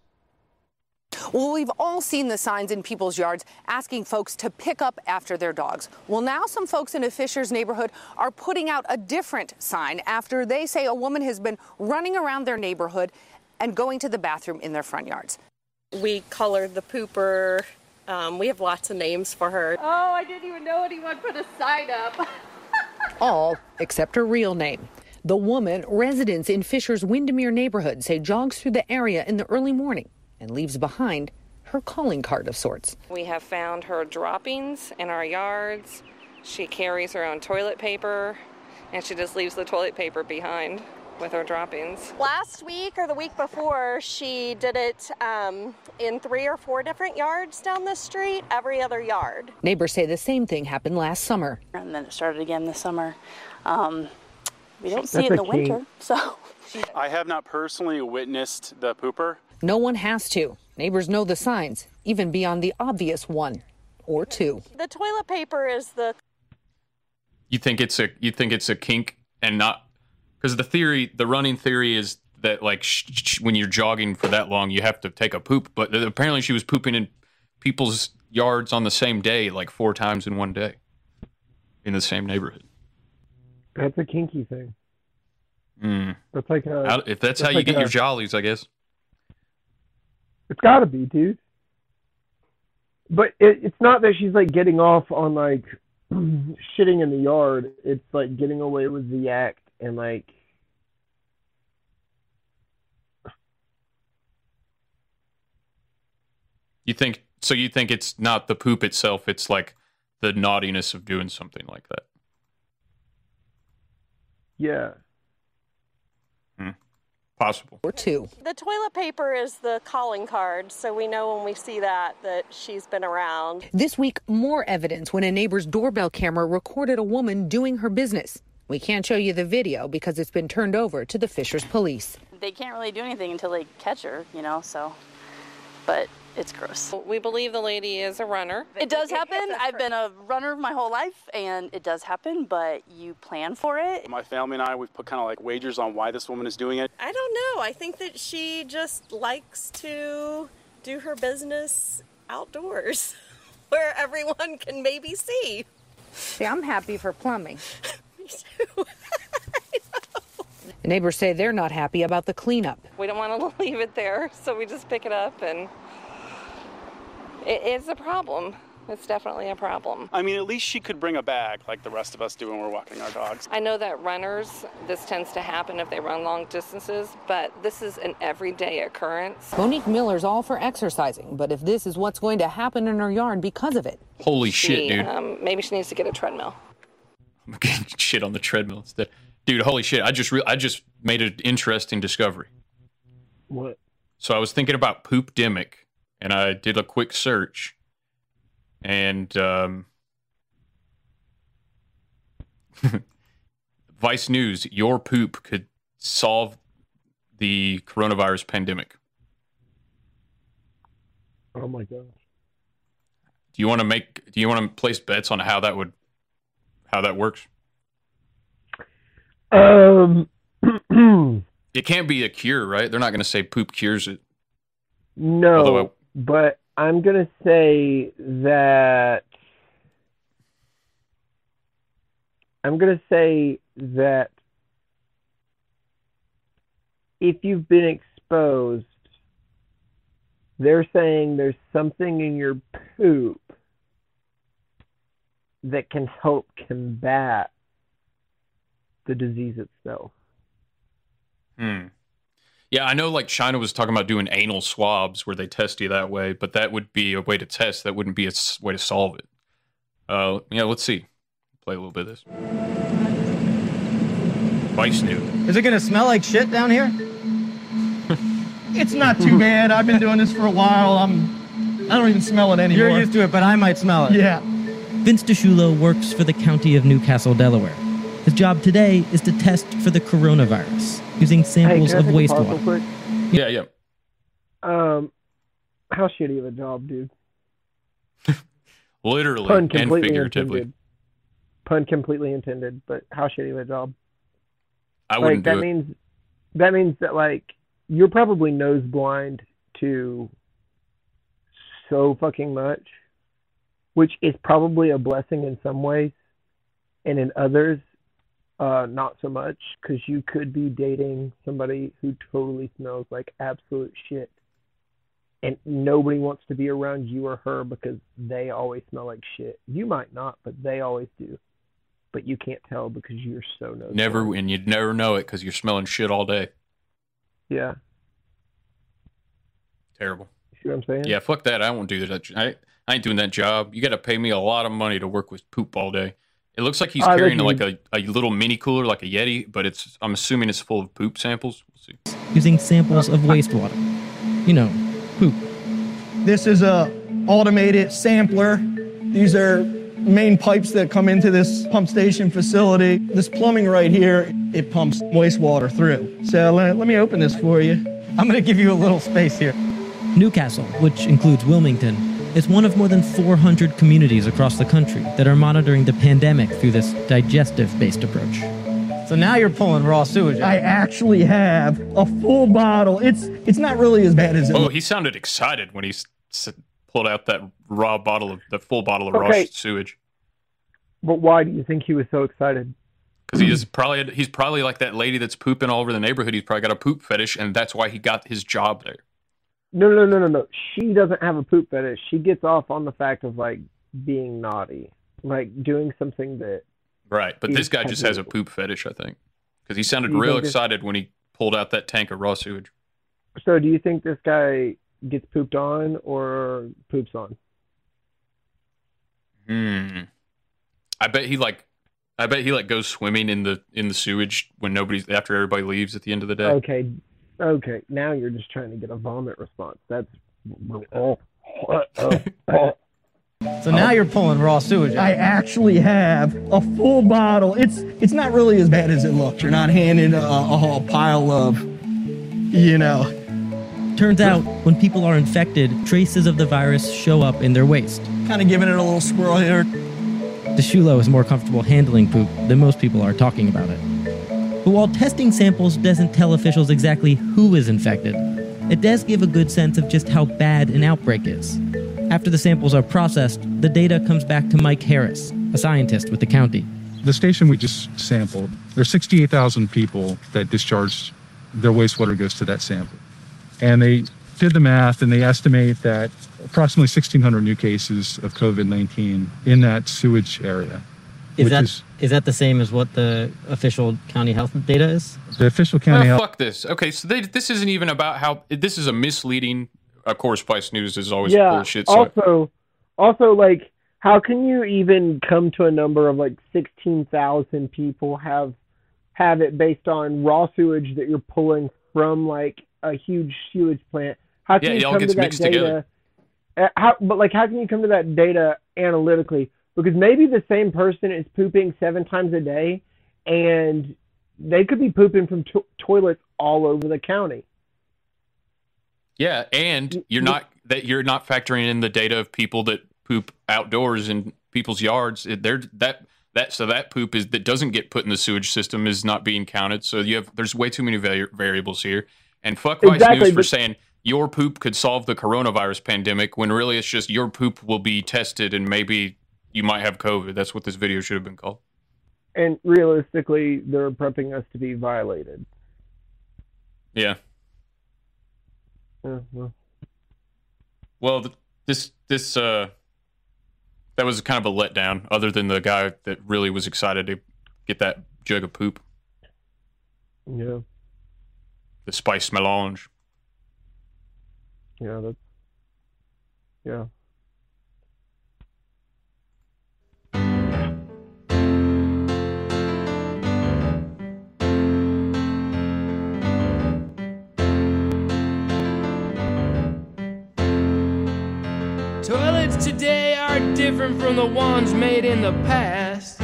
Well, we've all seen the signs in people's yards asking folks to pick up after their dogs. Well, now some folks in a Fishers neighborhood are putting out a different sign after they say a woman has been running around their neighborhood and going to the bathroom in their front yards. We colored the pooper. Um, we have lots of names for her. Oh, I didn't even know anyone put a sign up. All except her real name. The woman, residents in Fishers Windermere neighborhood say jogs through the area in the early morning and leaves behind her calling card of sorts. We have found her droppings in our yards. She carries her own toilet paper, and she just leaves the toilet paper behind with her droppings. Last week or the week before, she did it um, in three or four different yards down the street, every other yard. Neighbors say the same thing happened last summer. And then it started again this summer. Um, we don't see That's it in a the winter, so. I have not personally witnessed the pooper. No one has to. Neighbors know the signs, even beyond the obvious one or two. The toilet paper is the You think it's a you think it's a kink and not because the theory, the running theory is that like sh- sh- when you're jogging for that long, you have to take a poop. But apparently, she was pooping in people's yards on the same day, like four times in one day, in the same neighborhood. That's a kinky thing. Mm. That's like a. If that's, how that's you like get a- your jollies, I guess. It's got to be, dude. But it, it's not that she's like getting off on like shitting in the yard. It's like getting away with the act and like You think so? You think it's not the poop itself? It's like the naughtiness of doing something like that. yeah. Possible. Or two. the toilet paper is the calling card, so we know when we see that that she's been around. This week, more evidence when a neighbor's doorbell camera recorded a woman doing her business. We can't show you the video because it's been turned over to the Fishers police. They can't really do anything until they catch her, you know, so. But it's gross. We believe the lady is a runner. It does happen. I've been a runner my whole life, and it does happen, but you plan for it. My family and I, we've put kind of like wagers on why this woman is doing it. I don't know. I think that she just likes to do her business outdoors where everyone can maybe see. See, I'm happy for plumbing. The neighbors say they're not happy about the cleanup. We don't want to leave it there, so we just pick it up, and it is a problem. It's definitely a problem. I mean, at least she could bring a bag like the rest of us do when we're walking our dogs. I know that runners, this tends to happen if they run long distances, but this is an everyday occurrence. Monique Miller's all for exercising, but if this is what's going to happen in her yard because of it. Holy shit, dude. Um, maybe she needs to get a treadmill. I'm getting shit on the treadmill instead. Dude, holy shit! I just re- I just made an interesting discovery. What? So I was thinking about poop demic, and I did a quick search, and um, Vice News: Your poop could solve the coronavirus pandemic. Oh my gosh. Do you want to make? Do you want to place bets on how that would, how that works? Um. It can't be a cure, right? They're not going to say poop cures it. No, Although but I'm gonna say that I'm gonna say that if you've been exposed, they're saying there's something in your poop that can help combat the disease itself. Hmm. Yeah, I know. Like China was talking about doing anal swabs where they test you that way, but that would be a way to test. That wouldn't be a way to solve it. Uh, yeah. Let's see. Play a little bit of this. Vice News. Is it gonna smell like shit down here? it's not too bad. I've been doing this for a while. I'm. I don't even smell it anymore. You're used to it, but I might smell it. Yeah. Vince DeShulo works for the County of New Castle, Delaware. His job today is to test for the coronavirus using samples hey, of can I take a pause real wastewater. quick? Yeah, yeah. Um, how shitty of a job, dude. Literally Pun and completely figuratively. intended. Pun completely intended, but how shitty of a job. I wouldn't that do it. means that means that like you're probably nose blind to so fucking much, which is probably a blessing in some ways, and in others, uh, not so much because you could be dating somebody who totally smells like absolute shit, and nobody wants to be around you or her because they always smell like shit. You might not, but they always do. But you can't tell because you're so nose. Never, and you'd never know it because you're smelling shit all day. Yeah. Terrible. You See what I'm saying? Yeah, fuck that. I won't do that. I, I ain't doing that job. You got to pay me a lot of money to work with poop all day. It looks like he's I carrying like a, a little mini cooler, like a Yeti, but it's. I'm assuming it's full of poop samples. We'll see. Using samples of wastewater. You know, poop. This is a automated sampler. These are main pipes that come into this pump station facility. This plumbing right here, it pumps wastewater through. So let, let me open this for you. I'm going to give you a little space here. New Castle, which includes Wilmington, is one of more than 400 communities across the country that are monitoring the pandemic through this digestive based approach. So now you're pulling raw sewage. I actually have a full bottle. It's it's not really as bad as it Oh, he sounded excited when he s- s- pulled out that raw bottle of the full bottle of raw Okay. sewage. But why do you think he was so excited? Because he is probably he's probably like that lady that's pooping all over the neighborhood. He's probably got a poop fetish, and that's why he got his job there. No, no, no, no, no. She doesn't have a poop fetish. She gets off on the fact of like being naughty, like doing something that. Right, but this guy just has a poop fetish, I think, because he sounded real think this- excited when he pulled out that tank of raw sewage. So, do you think this guy gets pooped on or poops on? Hmm. I bet he like, I bet he like goes swimming in the in the sewage when nobody's after everybody leaves at the end of the day. Okay, okay. Now you're just trying to get a vomit response. That's. Oh, oh, oh. So now you're pulling raw sewage. I actually have a full bottle. It's it's not really as bad as it looks. You're not handing a, a whole pile of, you know. Turns out, when people are infected, traces of the virus show up in their waste. Kind of giving it a little swirl here. DeShulo is more comfortable handling poop than most people are talking about it. But while testing samples doesn't tell officials exactly who is infected, it does give a good sense of just how bad an outbreak is. After the samples are processed, the data comes back to Mike Harris, a scientist with the county. The station we just sampled, there's 68,000 people that discharge their wastewater goes to that sample. And they did the math and they estimate that approximately 1,600 new cases of COVID 19 in that sewage area. Is that is is that the same as what the official county health data is? the official county Oh, health. fuck this. Okay, so they, this isn't even about how. This is a misleading. Of course, Spice News is always yeah. bullshit. So Also, also like, how can you even come to a number of like sixteen thousand people have have it based on raw sewage that you're pulling from like a huge sewage plant? How can Yeah, you it all come to that mixed data? together. Uh, How, but like, how can you come to that data analytically? Because maybe the same person is pooping seven times a day, and they could be pooping from to- toilets all over the county. yeah, and mm-hmm. you're not that you're not factoring in the data of people that poop outdoors in people's yards. They're that that so that poop is that doesn't get put in the sewage system is not being counted. So you have there's way too many vari- variables here. And fuck Vice Exactly, News for but- saying your poop could solve the coronavirus pandemic when really it's just your poop will be tested and maybe you might have COVID. That's what this video should have been called. And realistically, they're prepping us to be violated. Yeah. Yeah, well. Well, th- this this uh that was kind of a letdown. Other than the guy that really was excited to get that jug of poop, Yeah, the spice melange. yeah, that's yeah. Today are different from the ones made in the past.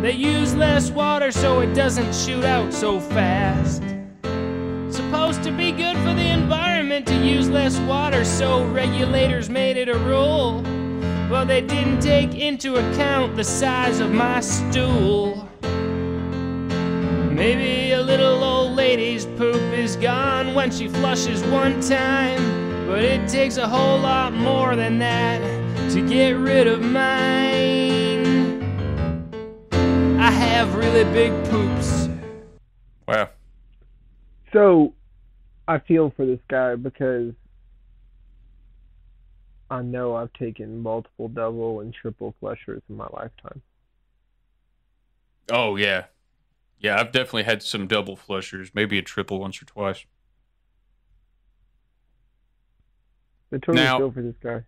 They use less water so it doesn't shoot out so fast. Supposed to be good for the environment to use less water, so regulators made it a rule. But they didn't take into account the size of my stool. Maybe a little old lady's poop is gone when she flushes one time. But it takes a whole lot more than that to get rid of mine. I have really big poops. Wow. So, I feel for this guy because I know I've taken multiple double and triple flushers in my lifetime. Oh yeah, yeah. I've definitely had some double flushers, maybe a triple once or twice. I totally Now- feel for this guy.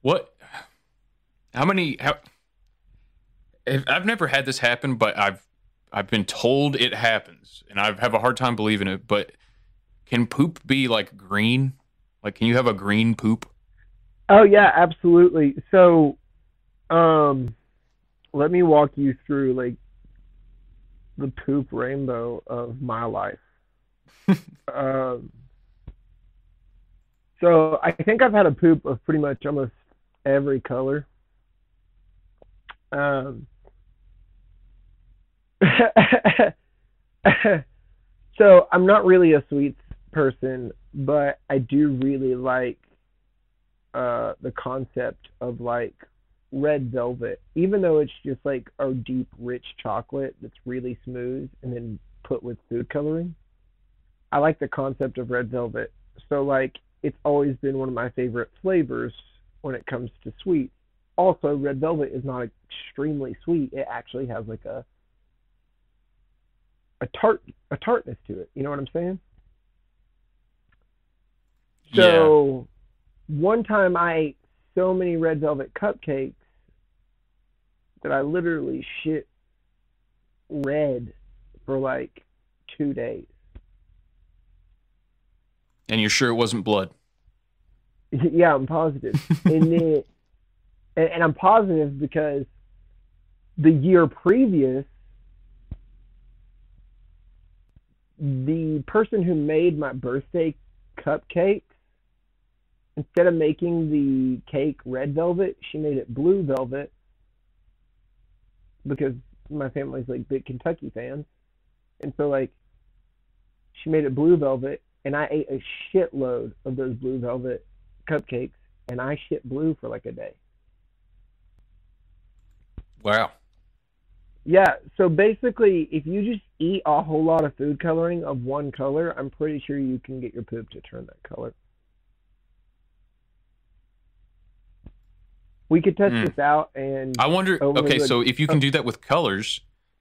What? How many? How? I've I've never had this happen, but I've I've been told it happens, and I have a hard time believing it. But can poop be like green? Like, can you have a green poop? Oh yeah, absolutely. So, um, let me walk you through like the poop rainbow of my life. um, so I think I've had a poop of pretty much almost every color. Um, so I'm not really a sweets person, but I do really like uh, the concept of like red velvet, even though it's just like a deep, rich chocolate that's really smooth and then put with food coloring. I like the concept of red velvet. So like it's always been one of my favorite flavors when it comes to sweet. Also, red velvet is not extremely sweet. It actually has like a a tart a tartness to it. You know what I'm saying? So one time I ate so many red velvet cupcakes that I literally shit red for like two days. And you're sure it wasn't blood? yeah, I'm positive. and then, and, and I'm positive because the year previous, the person who made my birthday cupcakes, instead of making the cake red velvet, she made it blue velvet because my family's like big Kentucky fans. And so like she made it blue velvet and I ate a shitload of those blue velvet cupcakes and I shit blue for like a day. Wow. Yeah, so basically, if you just eat a whole lot of food coloring of one color, I'm pretty sure you can get your poop to turn that color. We could test Hmm. this out, and I wonder. Okay, so if you can do that with colors,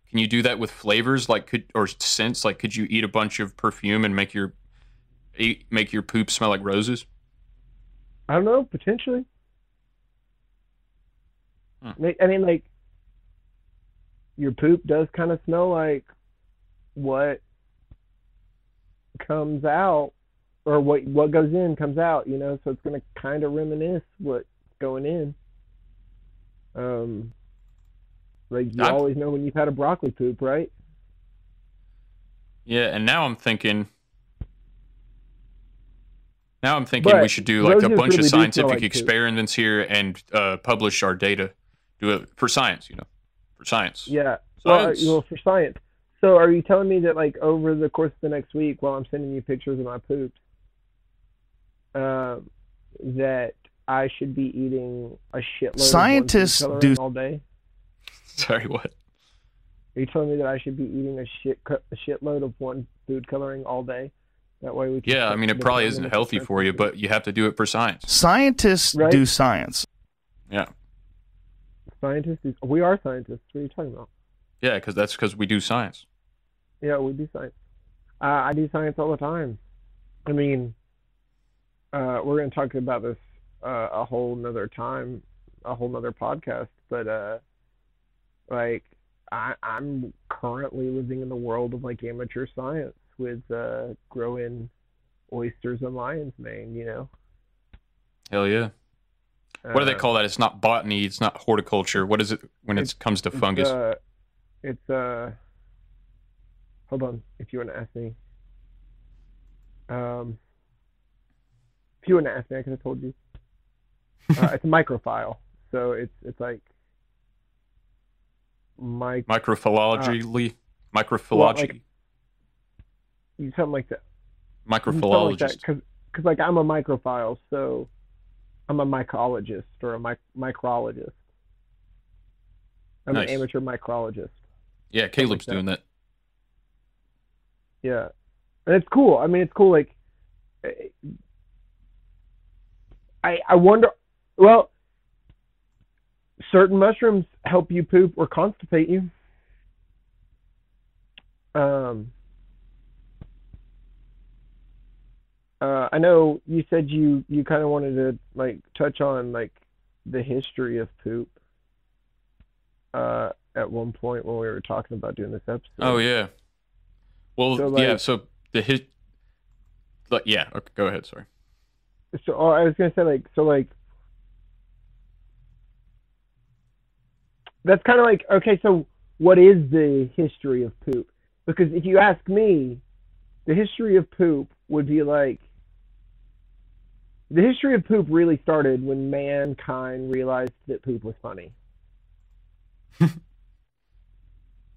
can you do that with flavors? Like, could or scents? Like, could you eat a bunch of perfume and make your eat, make your poop smell like roses? I don't know, potentially. Ma- I mean, like, your poop does kind of smell like what comes out, or what what goes in comes out. You know, so it's gonna kind of reminisce what's going in. Um, like you I've- always know when you've had a broccoli poop, right? Yeah, and now I'm thinking. Now I'm thinking we should do like a bunch really of scientific like poop. experiments here and uh, publish our data. Do it for science, you know, for science. Yeah. Well, uh, Science. well, for science. So, are you telling me that, like, over the course of the next week, while I'm sending you pictures of my poops, um, that I should be eating a shitload Scientists of one do- all day? Sorry, what? Are you telling me that I should be eating a shit a shitload of one food coloring all day? That way we can. Yeah, I mean, it probably isn't healthy for you, but you have to do it for science. Scientists Right. do science. Yeah, Scientists, do- we are scientists. What are you talking about? yeah, because that's because we do science. Yeah, we do science. Uh, I do science all the time. I mean, uh, we're going to talk about this uh, a whole nother time, a whole nother podcast. But uh, like, I, I'm currently living in the world of like amateur science with uh, growing oysters and lion's mane. You know, Hell yeah. What do they Uh, call that? It's not botany. It's not horticulture. What is it when it comes to It's, fungus? uh, it's uh. Hold on, if you want to ask me. Um, if you want to ask me, I could have told you. Uh, it's a microfile, so it's it's like mic well, microphilology, like- something like that. Something like that, microphilologist. because like I'm a microphile, so I'm a mycologist or a mic- micrologist. I'm Nice. an amateur micrologist. Yeah, Caleb's that. doing that. Yeah, and it's cool. I mean, it's cool. Like, I I wonder. Well, certain mushrooms help you poop or constipate you. Um. Uh, I know you said you you kind of wanted to like touch on like the history of poop. Uh, at one point when we were talking about doing this episode. Oh yeah. Well, So, yeah. So the his, like, yeah. Okay, go ahead. Sorry. So oh, I was gonna say like so like that's kind of like okay. So what is the history of poop? Because if you ask me, the history of poop would be like the history of poop really started when mankind realized that poop was funny.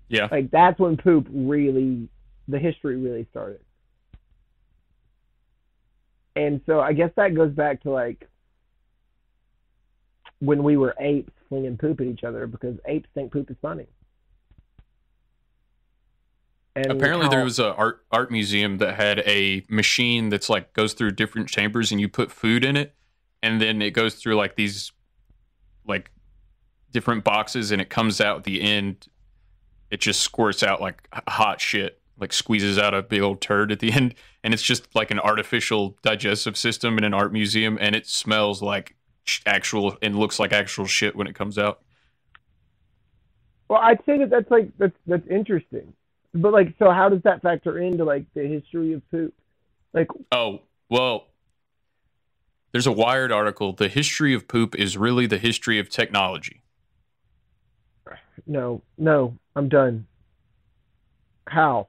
Yeah. Like that's when poop really the history really started. And so I guess that goes back to like when we were apes flinging poop at each other because apes think poop is funny. And Apparently, there was an art art museum that had a machine that's like goes through different chambers, and you put food in it, and then it goes through like these like different boxes, and it comes out at the end. It just squirts out like hot shit, like squeezes out a big old turd at the end, and it's just like an artificial digestive system in an art museum, and it smells like actual and looks like actual shit when it comes out. Well, I'd say that that's like that's that's interesting, but like, so how does that factor into like the history of poop? Like, Oh, well, there's a Wired article. The history of poop is really the history of technology. no, no, I'm done. How?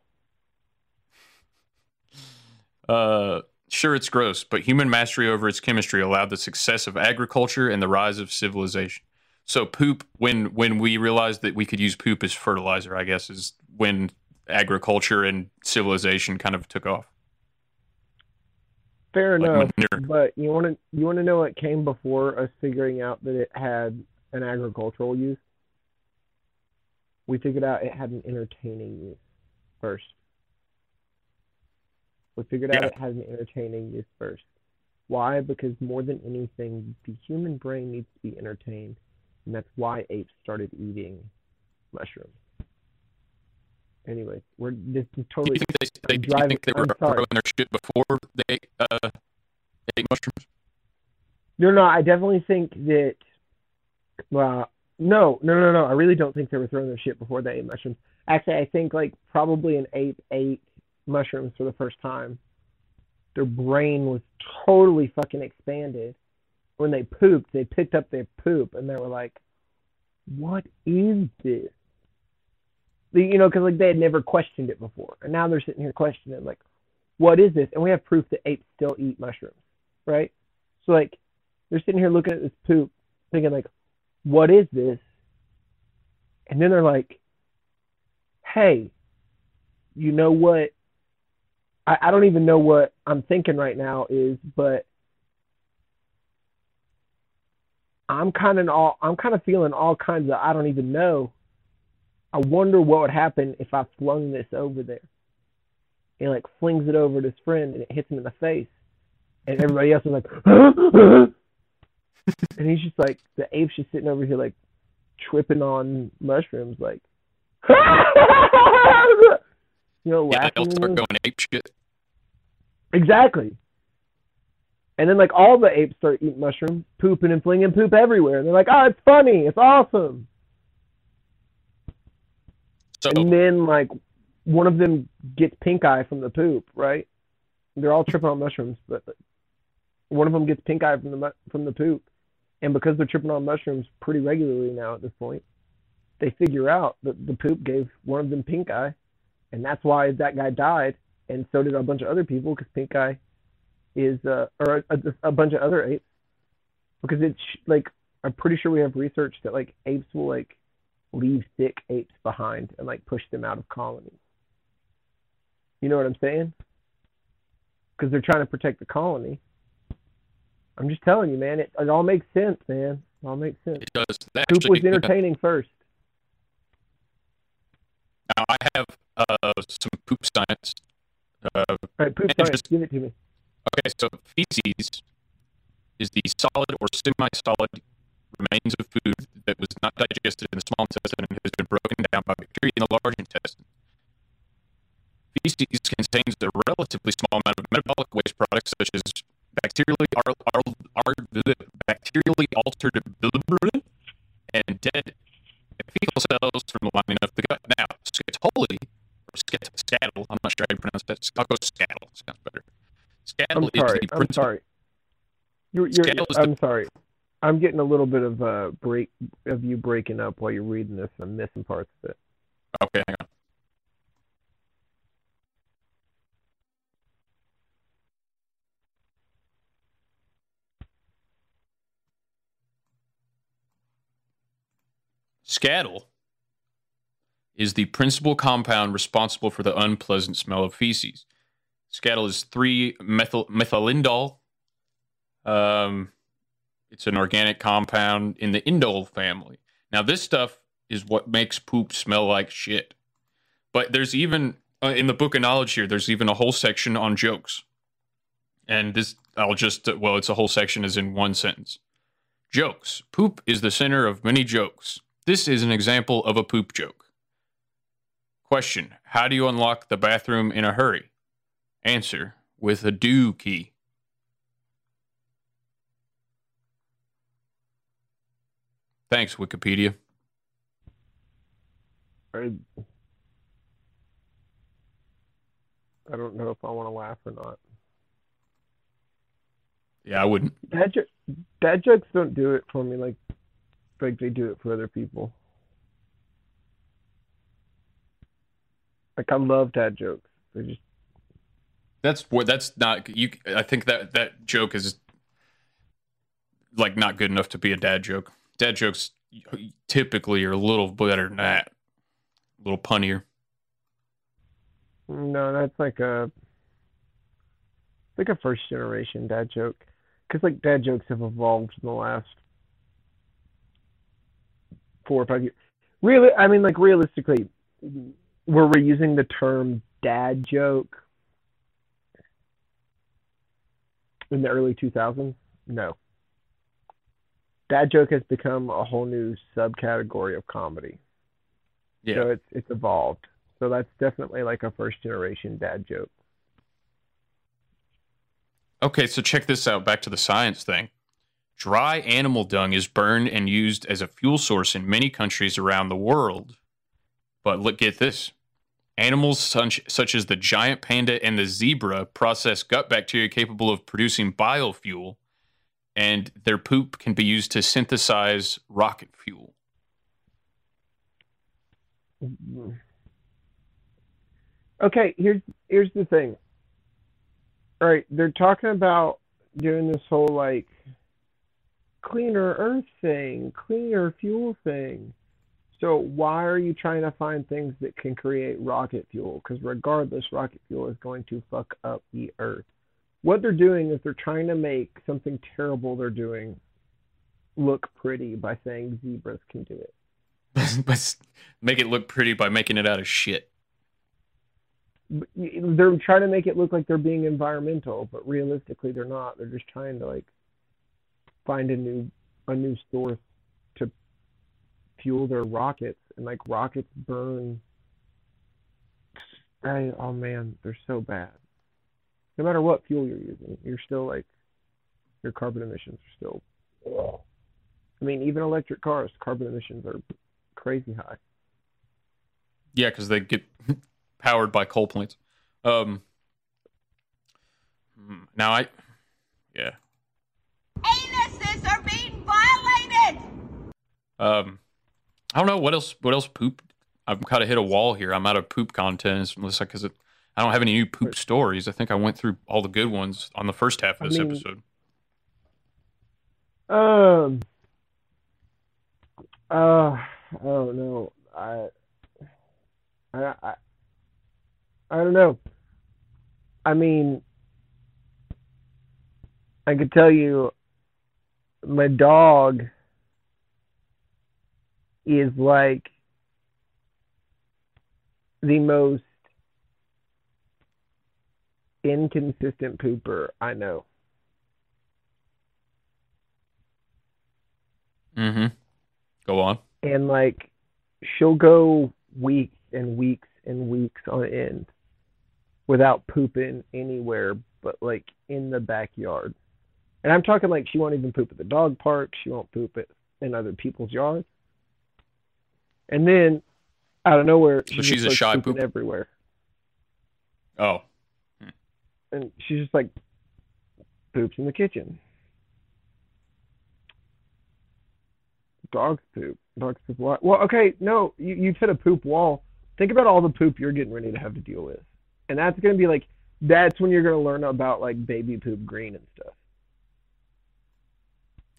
Uh, sure, it's gross, but human mastery over its chemistry allowed the success of agriculture and the rise of civilization. So, poop, when when we realized that we could use poop as fertilizer, I guess, is when agriculture and civilization kind of took off. Fair Like enough, manure. but you want to you want to know what came before us figuring out that it had an agricultural use? we figured out it had an entertaining use first. We figured out Yeah. it had an entertaining use first. Why? Because more than anything, the human brain needs to be entertained, and that's why apes started eating mushrooms. Anyway, we're this is Do totally. you think they, they, do you think they were I'm throwing their shit before they uh, ate mushrooms? No, no, I definitely think that. Well, no, no, no, no. I really don't think they were throwing their shit before they ate mushrooms. Actually, I think like probably an ape ate mushrooms for the first time. Their brain was totally fucking expanded. When they pooped, they picked up their poop and they were like, "What is this?" The- You know, because like they had never questioned it before, and now they're sitting here questioning like, "What is this?" And we have proof that apes still eat mushrooms, right? So like, they're sitting here looking at this poop, thinking like, "What is this?" And then they're like, "Hey, you know what? I, I don't even know what I'm thinking right now is, but I'm kind of all I'm kind of feeling all kinds of I don't even know. I wonder what would happen if I flung this over there. And like flings it over to his friend and it hits him in the face. And everybody else is like and he's just like the ape's just sitting over here like tripping on mushrooms like you know Yeah, laughing they'll start going ape shit. Exactly. And then like all the apes start eating mushrooms, pooping and flinging poop everywhere. And they're like, "Oh, it's funny. It's awesome." So And then like one of them gets pink eye from the poop, right? They're all tripping on mushrooms, but one of them gets pink eye from the from the poop. And because they're tripping on mushrooms pretty regularly now at this point, they figure out that the poop gave one of them pink eye, and that's why that guy died. And so did a bunch of other people because pink eye is uh, or a, a, a bunch of other apes because it's like I'm pretty sure we have research that like apes will like leave sick apes behind and like push them out of colonies. You know what I'm saying? Because they're trying to protect the colony. I'm just telling you, man. It, it all makes sense, man. It all makes sense. it does. That Poop was entertaining first. Now I have uh, some poop science. Uh, All right, poop science. just- Give it to me. Okay, so feces is the solid or semi-solid remains of food that was not digested in the small intestine and has been broken down by bacteria in the large intestine. Feces contains a relatively small amount of metabolic waste products such as bacterially, ar- ar- ar- bacterially altered and dead fecal cells from the lining of the gut. Now, scatoli, or scat- scattle, I'm not sure how you pronounce that. I'll go scattle. Sounds better. Scattle I'm sorry. is the I'm sorry. You're, you're, is the- I'm sorry. I'm getting a little bit of uh break of you breaking up while you're reading this. I'm missing parts of it. Okay, hang on. Skatole is the principal compound responsible for the unpleasant smell of feces. Skatole is 3 methyl methylindole. Um, it's an organic compound in the indole family. Now, this stuff is what makes poop smell like shit. But there's even uh, in the book of knowledge here, there's even a whole section on jokes. And this, I'll just, well, it's a whole section as in one sentence. Jokes. Poop is the center of many jokes. This is an example of a poop joke. Question How do you unlock the bathroom in a hurry? Answer With a do key. Thanks, Wikipedia. I, I don't know if I want to laugh or not. Yeah, I wouldn't. Dad, jo- dad jokes don't do it for me like like they do it for other people. Like I love dad jokes. They just That's what. That's not you. I think that that joke is like not good enough to be a dad joke. Dad jokes typically are a little better than that, a little punnier. no, that's like a like a first generation dad joke. Because like dad jokes have evolved in the last four or five years. Really, I mean, like realistically, were we using the term dad joke in the early 2000s? No. Dad joke has become a whole new subcategory of comedy. Yeah. So it's it's evolved. So that's definitely like a first generation dad joke. Okay, so check this out. Back to the science thing. Dry animal dung is burned and used as a fuel source in many countries around the world. But look, get this. Animals such, such as the giant panda and the zebra process gut bacteria capable of producing biofuel, and their poop can be used to synthesize rocket fuel. Okay, here's here's the thing. All right, they're talking about doing this whole like cleaner earth thing, cleaner fuel thing. So why are you trying to find things that can create rocket fuel? Because regardless, rocket fuel is going to fuck up the earth. What they're doing is they're trying to make something terrible they're doing look pretty by saying zebras can do it. But Make it look pretty by making it out of shit. They're trying to make it look like they're being environmental, but realistically they're not. They're just trying to like find a new a new source to fuel their rockets and like rockets burn I, oh man, they're so bad. No matter what fuel you're using, you're still like your carbon emissions are still ugh. I mean, even electric cars, carbon emissions are crazy high. Yeah, because they get powered by coal plants. Um, hmm, now I, yeah. Anuses are being violated. Um, I don't know what else. What else? Poop. I'm kind of hit a wall here. I'm out of poop content. It's like because I don't have any new poop stories. I think I went through all the good ones on the first half of I this mean- episode. Um. Uh. I don't know. I. I. I. I don't know. I mean, I could tell you, my dog is like the most inconsistent pooper I know. Mm-hmm. Go on. and like she'll go weeks and weeks and weeks on end without pooping anywhere but like in the backyard. And I'm talking like she won't even poop at the dog park, she won't poop it in other people's yards. And then out of nowhere, So she she's a shy pooper? everywhere. Oh, And she's just like poops in the kitchen. Dogs poop. Dogs poop lot. Well, okay, no, you you've hit a poop wall. Think about all the poop you're getting ready to have to deal with, and that's gonna be like that's when you're gonna learn about like baby poop green and stuff.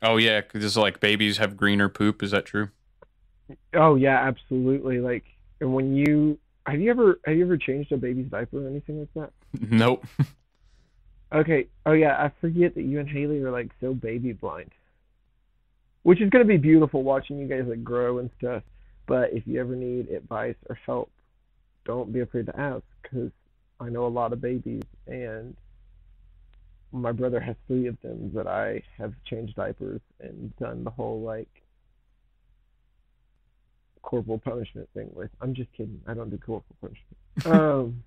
oh yeah. Because like babies have greener poop. Is that true? Oh yeah, absolutely. Like, and when you have you ever have you ever changed a baby's diaper or anything like that? Nope. Okay. Oh yeah, I forget that you and Haley are like so baby blind. Which is gonna be beautiful watching you guys like grow and stuff. But if you ever need advice or help, don't be afraid to ask because I know a lot of babies and my brother has three of them that I have changed diapers and done the whole like corporal punishment thing with. I'm just kidding. I don't do corporal punishment. um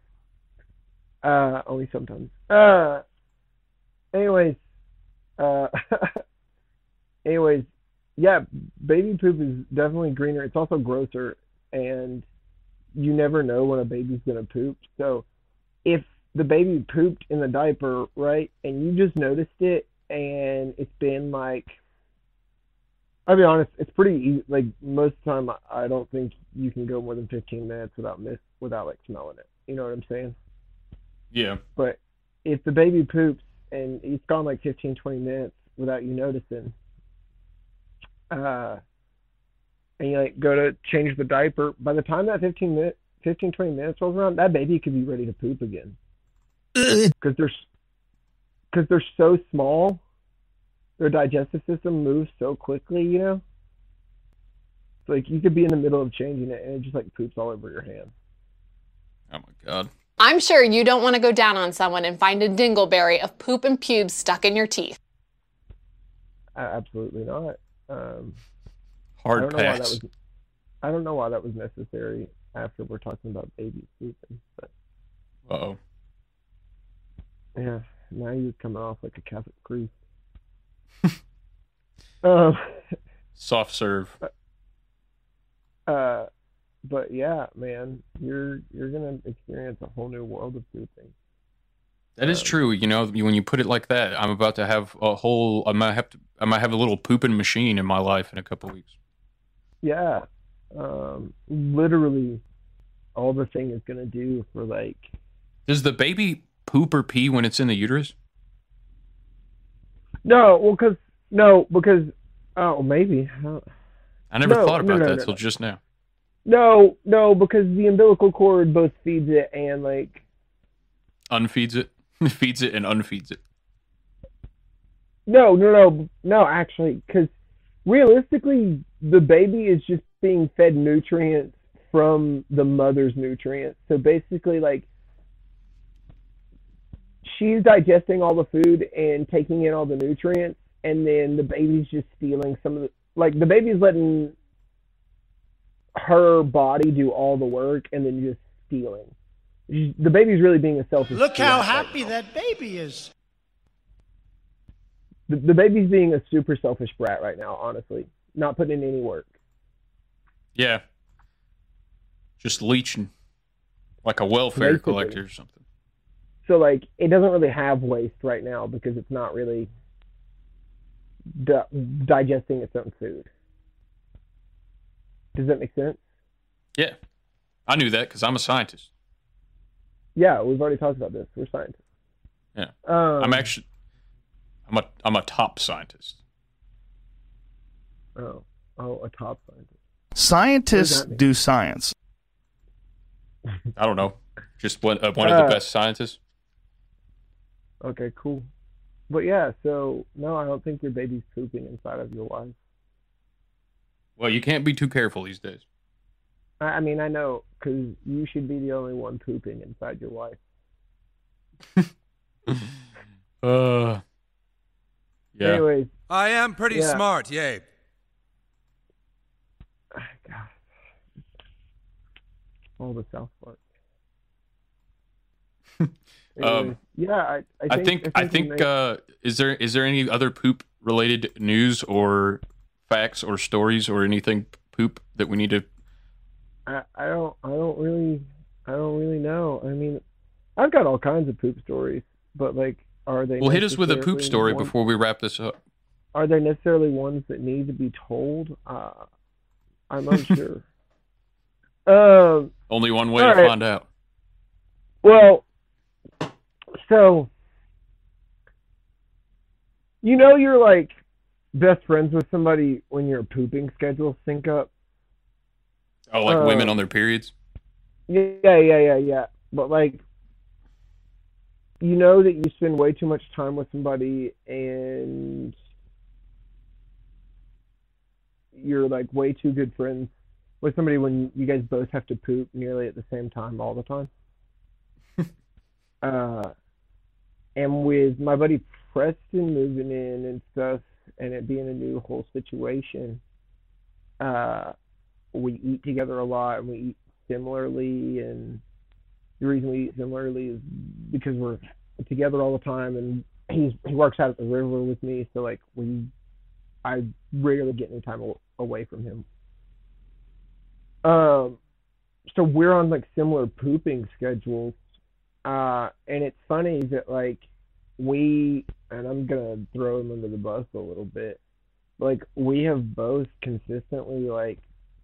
uh only sometimes. Uh anyways, uh anyways, yeah, baby poop is definitely greener. It's also grosser and you never know when a baby's gonna poop. So if the baby pooped in the diaper, right, and you just noticed it and it's been like I'll be honest, it's pretty easy. Like most of the time, I- don't think you can go more than 15 minutes without miss without like smelling it. You know what I'm saying? Yeah. But if the baby poops and it's gone like 15, 20 minutes without you noticing, uh, and you like go to change the diaper, by the time that 15 minute, 15, 20 minutes rolls around, that baby could be ready to poop again. Because they're, because they're so small, their digestive system moves so quickly, you know. It's like you could be in the middle of changing it and it just like poops all over your hand. Oh my god. I'm sure you don't want to go down on someone and find a dingleberry of poop and pubes stuck in your teeth. Uh, absolutely not. Um, Hard I don't know why that pass. was. I don't know why that was necessary after we're talking about babies pooping, but Uh oh. yeah, now you're coming off like a Catholic priest. um, Soft serve. uh, but yeah, man, you're you're gonna experience a whole new world of pooping. That is true. You know, when you put it like that, I'm about to have a whole. I might have to. I might have a little pooping machine in my life in a couple weeks. Yeah, um, literally, all the thing is gonna do for like Does the baby poop or pee when it's in the uterus? no, well, cause no, because oh maybe I never No, thought about no, that no, till no. just now. No, no, because the umbilical cord both feeds it and like Unfeeds it, feeds it, and unfeeds it. No, no, no, no. Actually, because realistically, the baby is just being fed nutrients from the mother's nutrients. So basically, like she's digesting all the food and taking in all the nutrients, and then the baby's just stealing some of the. Like the baby's letting her body do all the work, and then just stealing. The baby's really being a selfish. Look how brat right happy that baby is. the, the baby's being a super selfish brat right now, honestly. Not putting in any work. Yeah. Just leeching, like a welfare Basically. collector or something. So like it doesn't really have waste right now because it's not really di- digesting its own food. Does that make sense? Yeah, I knew that because I'm a scientist. Yeah, we've already talked about this. We're scientists. Yeah, Um, I'm actually, I'm a, I'm a top scientist. Oh, oh, a top scientist. Scientists What does that mean? do science. I don't know, just one, uh, one of Uh, the best scientists. Okay, cool. But yeah, so no, I don't think your baby's pooping inside of your wife. Well, you can't be too careful these days. I, I mean, I know because you should be the only one pooping inside your wife. Uh, yeah. Anyways, I am pretty Yeah. smart, yay. God. all the South Park. Um, yeah, I, I I think think I think uh, is there is there any other poop related news or facts or stories or anything poop that we need to? I, I don't I don't really I don't really know. I mean, I've got all kinds of poop stories, but like, are they? Well, hit us with a poop story ones- before we wrap this up. Are there necessarily ones that need to be told? Uh, I'm unsure. um. Only one way to right. find out. Well, so you know you're like best friends with somebody when your pooping schedules sync up. Oh, like Uh, women on their periods. Yeah, yeah, yeah, yeah. But like, you know that you spend way too much time with somebody, and you're like way too good friends with somebody when you guys both have to poop nearly at the same time all the time. uh, and with my buddy Preston moving in and stuff, and it being a new whole situation, uh, we eat together a lot and we eat similarly. And the reason we eat similarly is because we're together all the time, and he's he works out at the river with me, so like we, I rarely get any time away from him. Um, so we're on like similar pooping schedules, uh, and it's funny that like we and I'm gonna throw him under the bus a little bit. Like we have both consistently like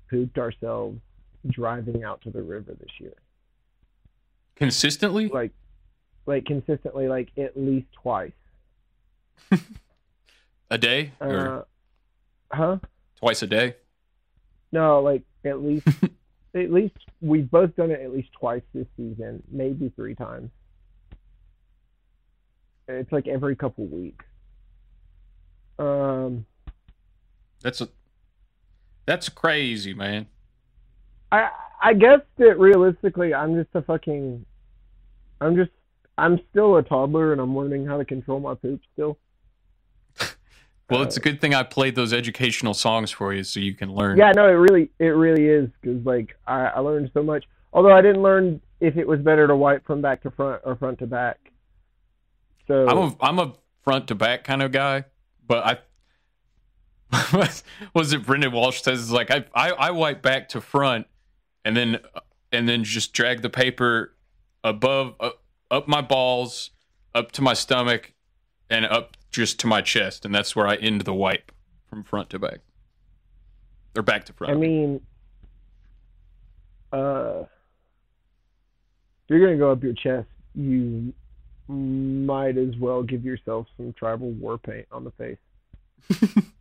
pooped ourselves driving out to the river this year. Consistently? Like like consistently like at least twice. A day or Uh, huh? twice a day? No, like at least at least we've both done it at least twice this season, maybe three times. It's like every couple weeks. Um That's a That's crazy, man. I I guess that realistically, I'm just a fucking. I'm just. I'm still a toddler, and I'm learning how to control my poop still. Well, it's a good thing I played those educational songs for you so you can learn. Yeah, no, it really, it really is because like I, I learned so much. Although I didn't learn if it was better to wipe from back to front or front to back. So I'm a I'm a front to back kind of guy, but I was it Brendan Walsh says it's like I, I I wipe back to front and then and then just drag the paper above uh, up my balls up to my stomach and up just to my chest and that's where I end the wipe from front to back or back to front. I mean, uh, if you're gonna go up your chest, you might as well give yourself some tribal war paint on the face.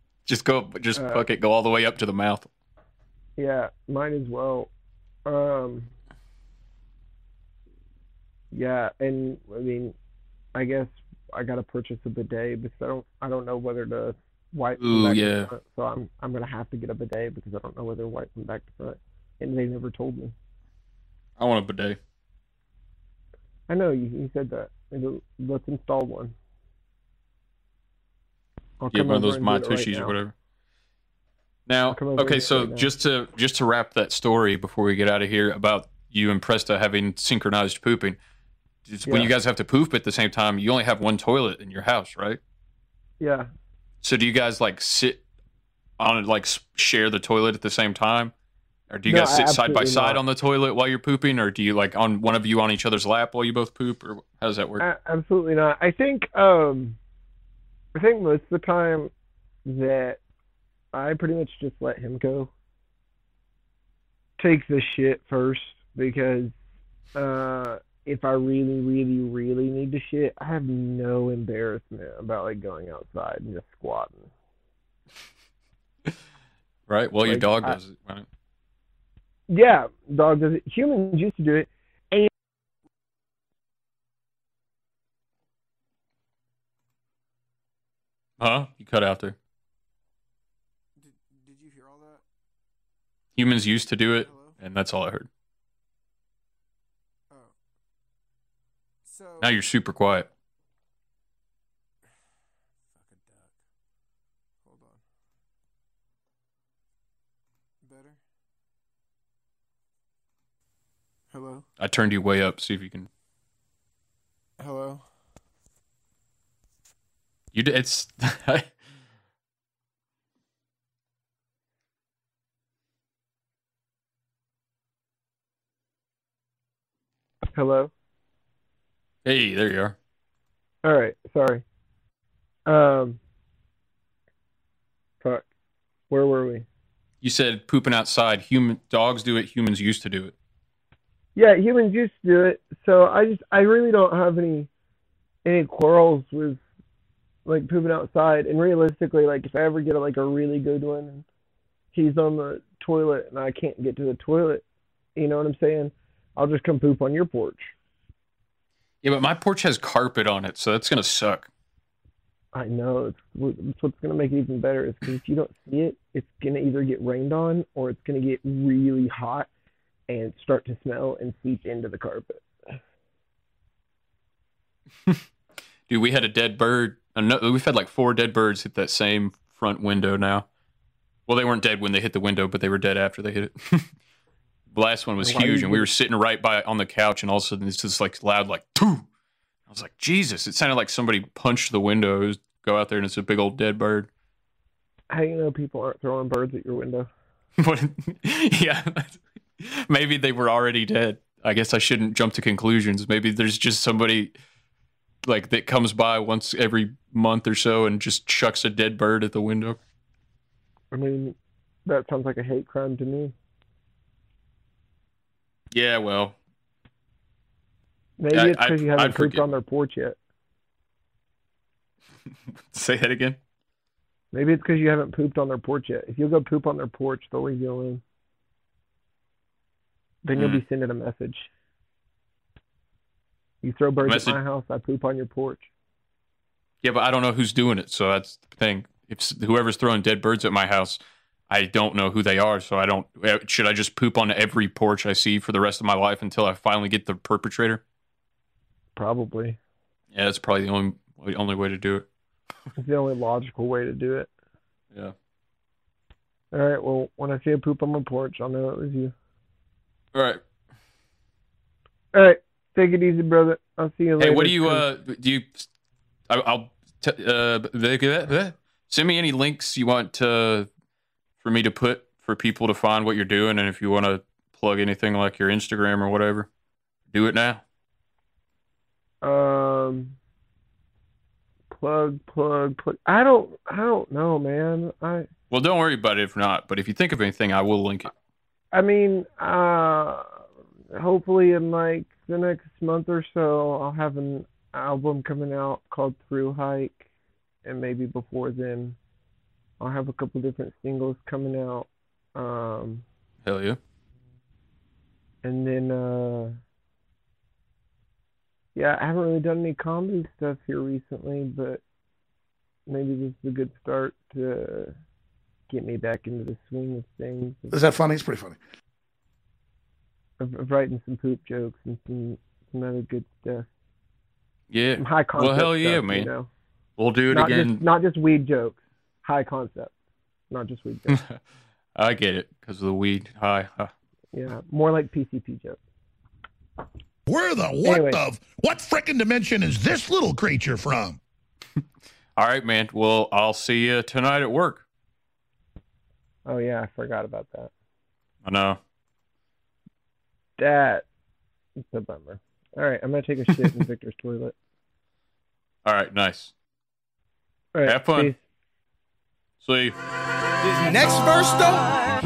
just go just uh, fuck it go all the way up to the mouth. Yeah, might as well. Um, yeah, and I mean, I guess I gotta purchase a bidet because I don't I don't know whether to wipe Ooh, back yeah. to front. So I'm I'm gonna have to get a bidet because I don't know whether to wipe from back to front, and they never told me. I want a bidet. I know you, you said that. It'll- Let's install one. I'll Get one of those my right or whatever. Now, okay, so now. just to just to wrap that story before we get out of here about you and Preston having synchronized pooping. just When you guys have to poop at the same time, you only have one toilet in your house, right? Yeah. So do you guys like sit on it, like share the toilet at the same time, or do you No, guys sit side by side not. on the toilet while you're pooping, or do you like on one of you on each other's lap while you both poop, or how does that work? Absolutely not. I think um, I think most of the time that I pretty much just let him go. Take the shit first because uh, if I really, really, really need to shit, I have no embarrassment about like going outside and just squatting. right. Well, your dog I- does it. Right? Yeah, dog does it. Humans used to do it, and Huh? You cut out there. Did you hear all that? Humans used to do it, and that's all I heard. Oh. So Now you're super quiet. Hello. I turned you way up. See if you can. Hello. You did. It's. hello. hey, there you are. All right, sorry. Um, fuck. Where were we? You said pooping outside. Human dogs do it. Humans used to do it. Yeah, humans used to do it. So I just, I really don't have any, any quarrels with, like pooping outside. And realistically, like if I ever get like a really good one, and he's on the toilet and I can't get to the toilet, you know what I'm saying? I'll just come poop on your porch. Yeah, but my porch has carpet on it, so that's gonna suck. I know it's, it's what's gonna make it even better is 'cause if you don't see it, it's gonna either get rained on or it's gonna get really hot and start to smell and seep into the carpet. Dude, we had a dead bird. Uh, ano- We've had like four dead birds hit that same front window now. Well, they weren't dead when they hit the window, but they were dead after they hit it. the last one was Why huge, and we were sitting right by on the couch, and all of a sudden it's just like loud, like "Pooh!" I was like, Jesus! It sounded like somebody punched the window. Go out there, and it's a big old dead bird. How do you know people aren't throwing birds at your window? But yeah, maybe they were already dead. I guess I shouldn't jump to conclusions. Maybe there's just somebody like that comes by once every month or so and just chucks a dead bird at the window. I mean, that sounds like a hate crime to me. Yeah, well, Maybe I- it's because you haven't pooped on their porch yet. say that again. Maybe it's because you haven't pooped on their porch yet. If you'll go poop on their porch, they'll leave you alone. Then you'll Hmm. be sending a message. You throw birds Message- at my house, I poop on your porch. Yeah, but I don't know who's doing it, so that's the thing. If whoever's throwing dead birds at my house, I don't know who they are, so I don't. uh, Should I just poop on every porch I see for the rest of my life until I finally get the perpetrator? Probably. Yeah, that's probably the only only way to do it. It's the only logical way to do it. Yeah. All right. Well, when I see a poop on my porch, I'll know it was you. All right. All right. Take it easy, brother. I'll see you later. Hey, what do you uh do you? I, I'll t- uh send me any links you want to for me to put for people to find what you're doing, and if you want to plug anything like your Instagram or whatever, do it now. Um. Plug, plug, plug. I don't. I don't know, man. I. Well, don't worry about it if not. But if you think of anything, I will link it. I mean, uh, hopefully in like the next month or so, I'll have an album coming out called Through Hike, and maybe before then, I'll have a couple different singles coming out. Um, Hell yeah. and then, uh, yeah, I haven't really done any comedy stuff here recently, but maybe this is a good start to get me back into the swing of things. Is that funny? It's pretty funny. Of, of writing some poop jokes and some some other good stuff. Yeah. Some high concept well, hell yeah, stuff, man. You know? We'll do it not again. Just, not just weed jokes, high concept, not just weed jokes. I get it because of the weed. Hi. Huh. yeah, more like PCP jokes. Where the what Anyway. the what frickin' dimension is this little creature from? All right, man. Well, I'll see you tonight at work. Oh yeah, I forgot about that. I know. That is a bummer. All right, I'm gonna take a shit in Victor's toilet. All right, nice. All right, Have fun. peace. See. This next verse, though,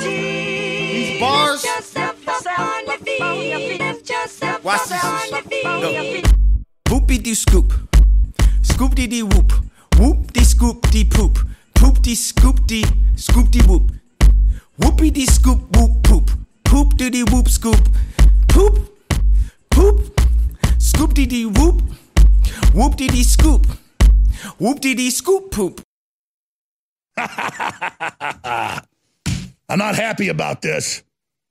these bars. Watch this. Go. Boopy dee scoop. Scoop dee dee whoop. Whoop dee scoop dee poop. Poop dee scoop dee scoop dee whoop. Whoopie dee scoop whoop poop. Poop dee whoop scoop. Poop. Poop. Scoop dee dee whoop. Whoop dee dee scoop. Whoop dee dee scoop poop. I'm not happy about this.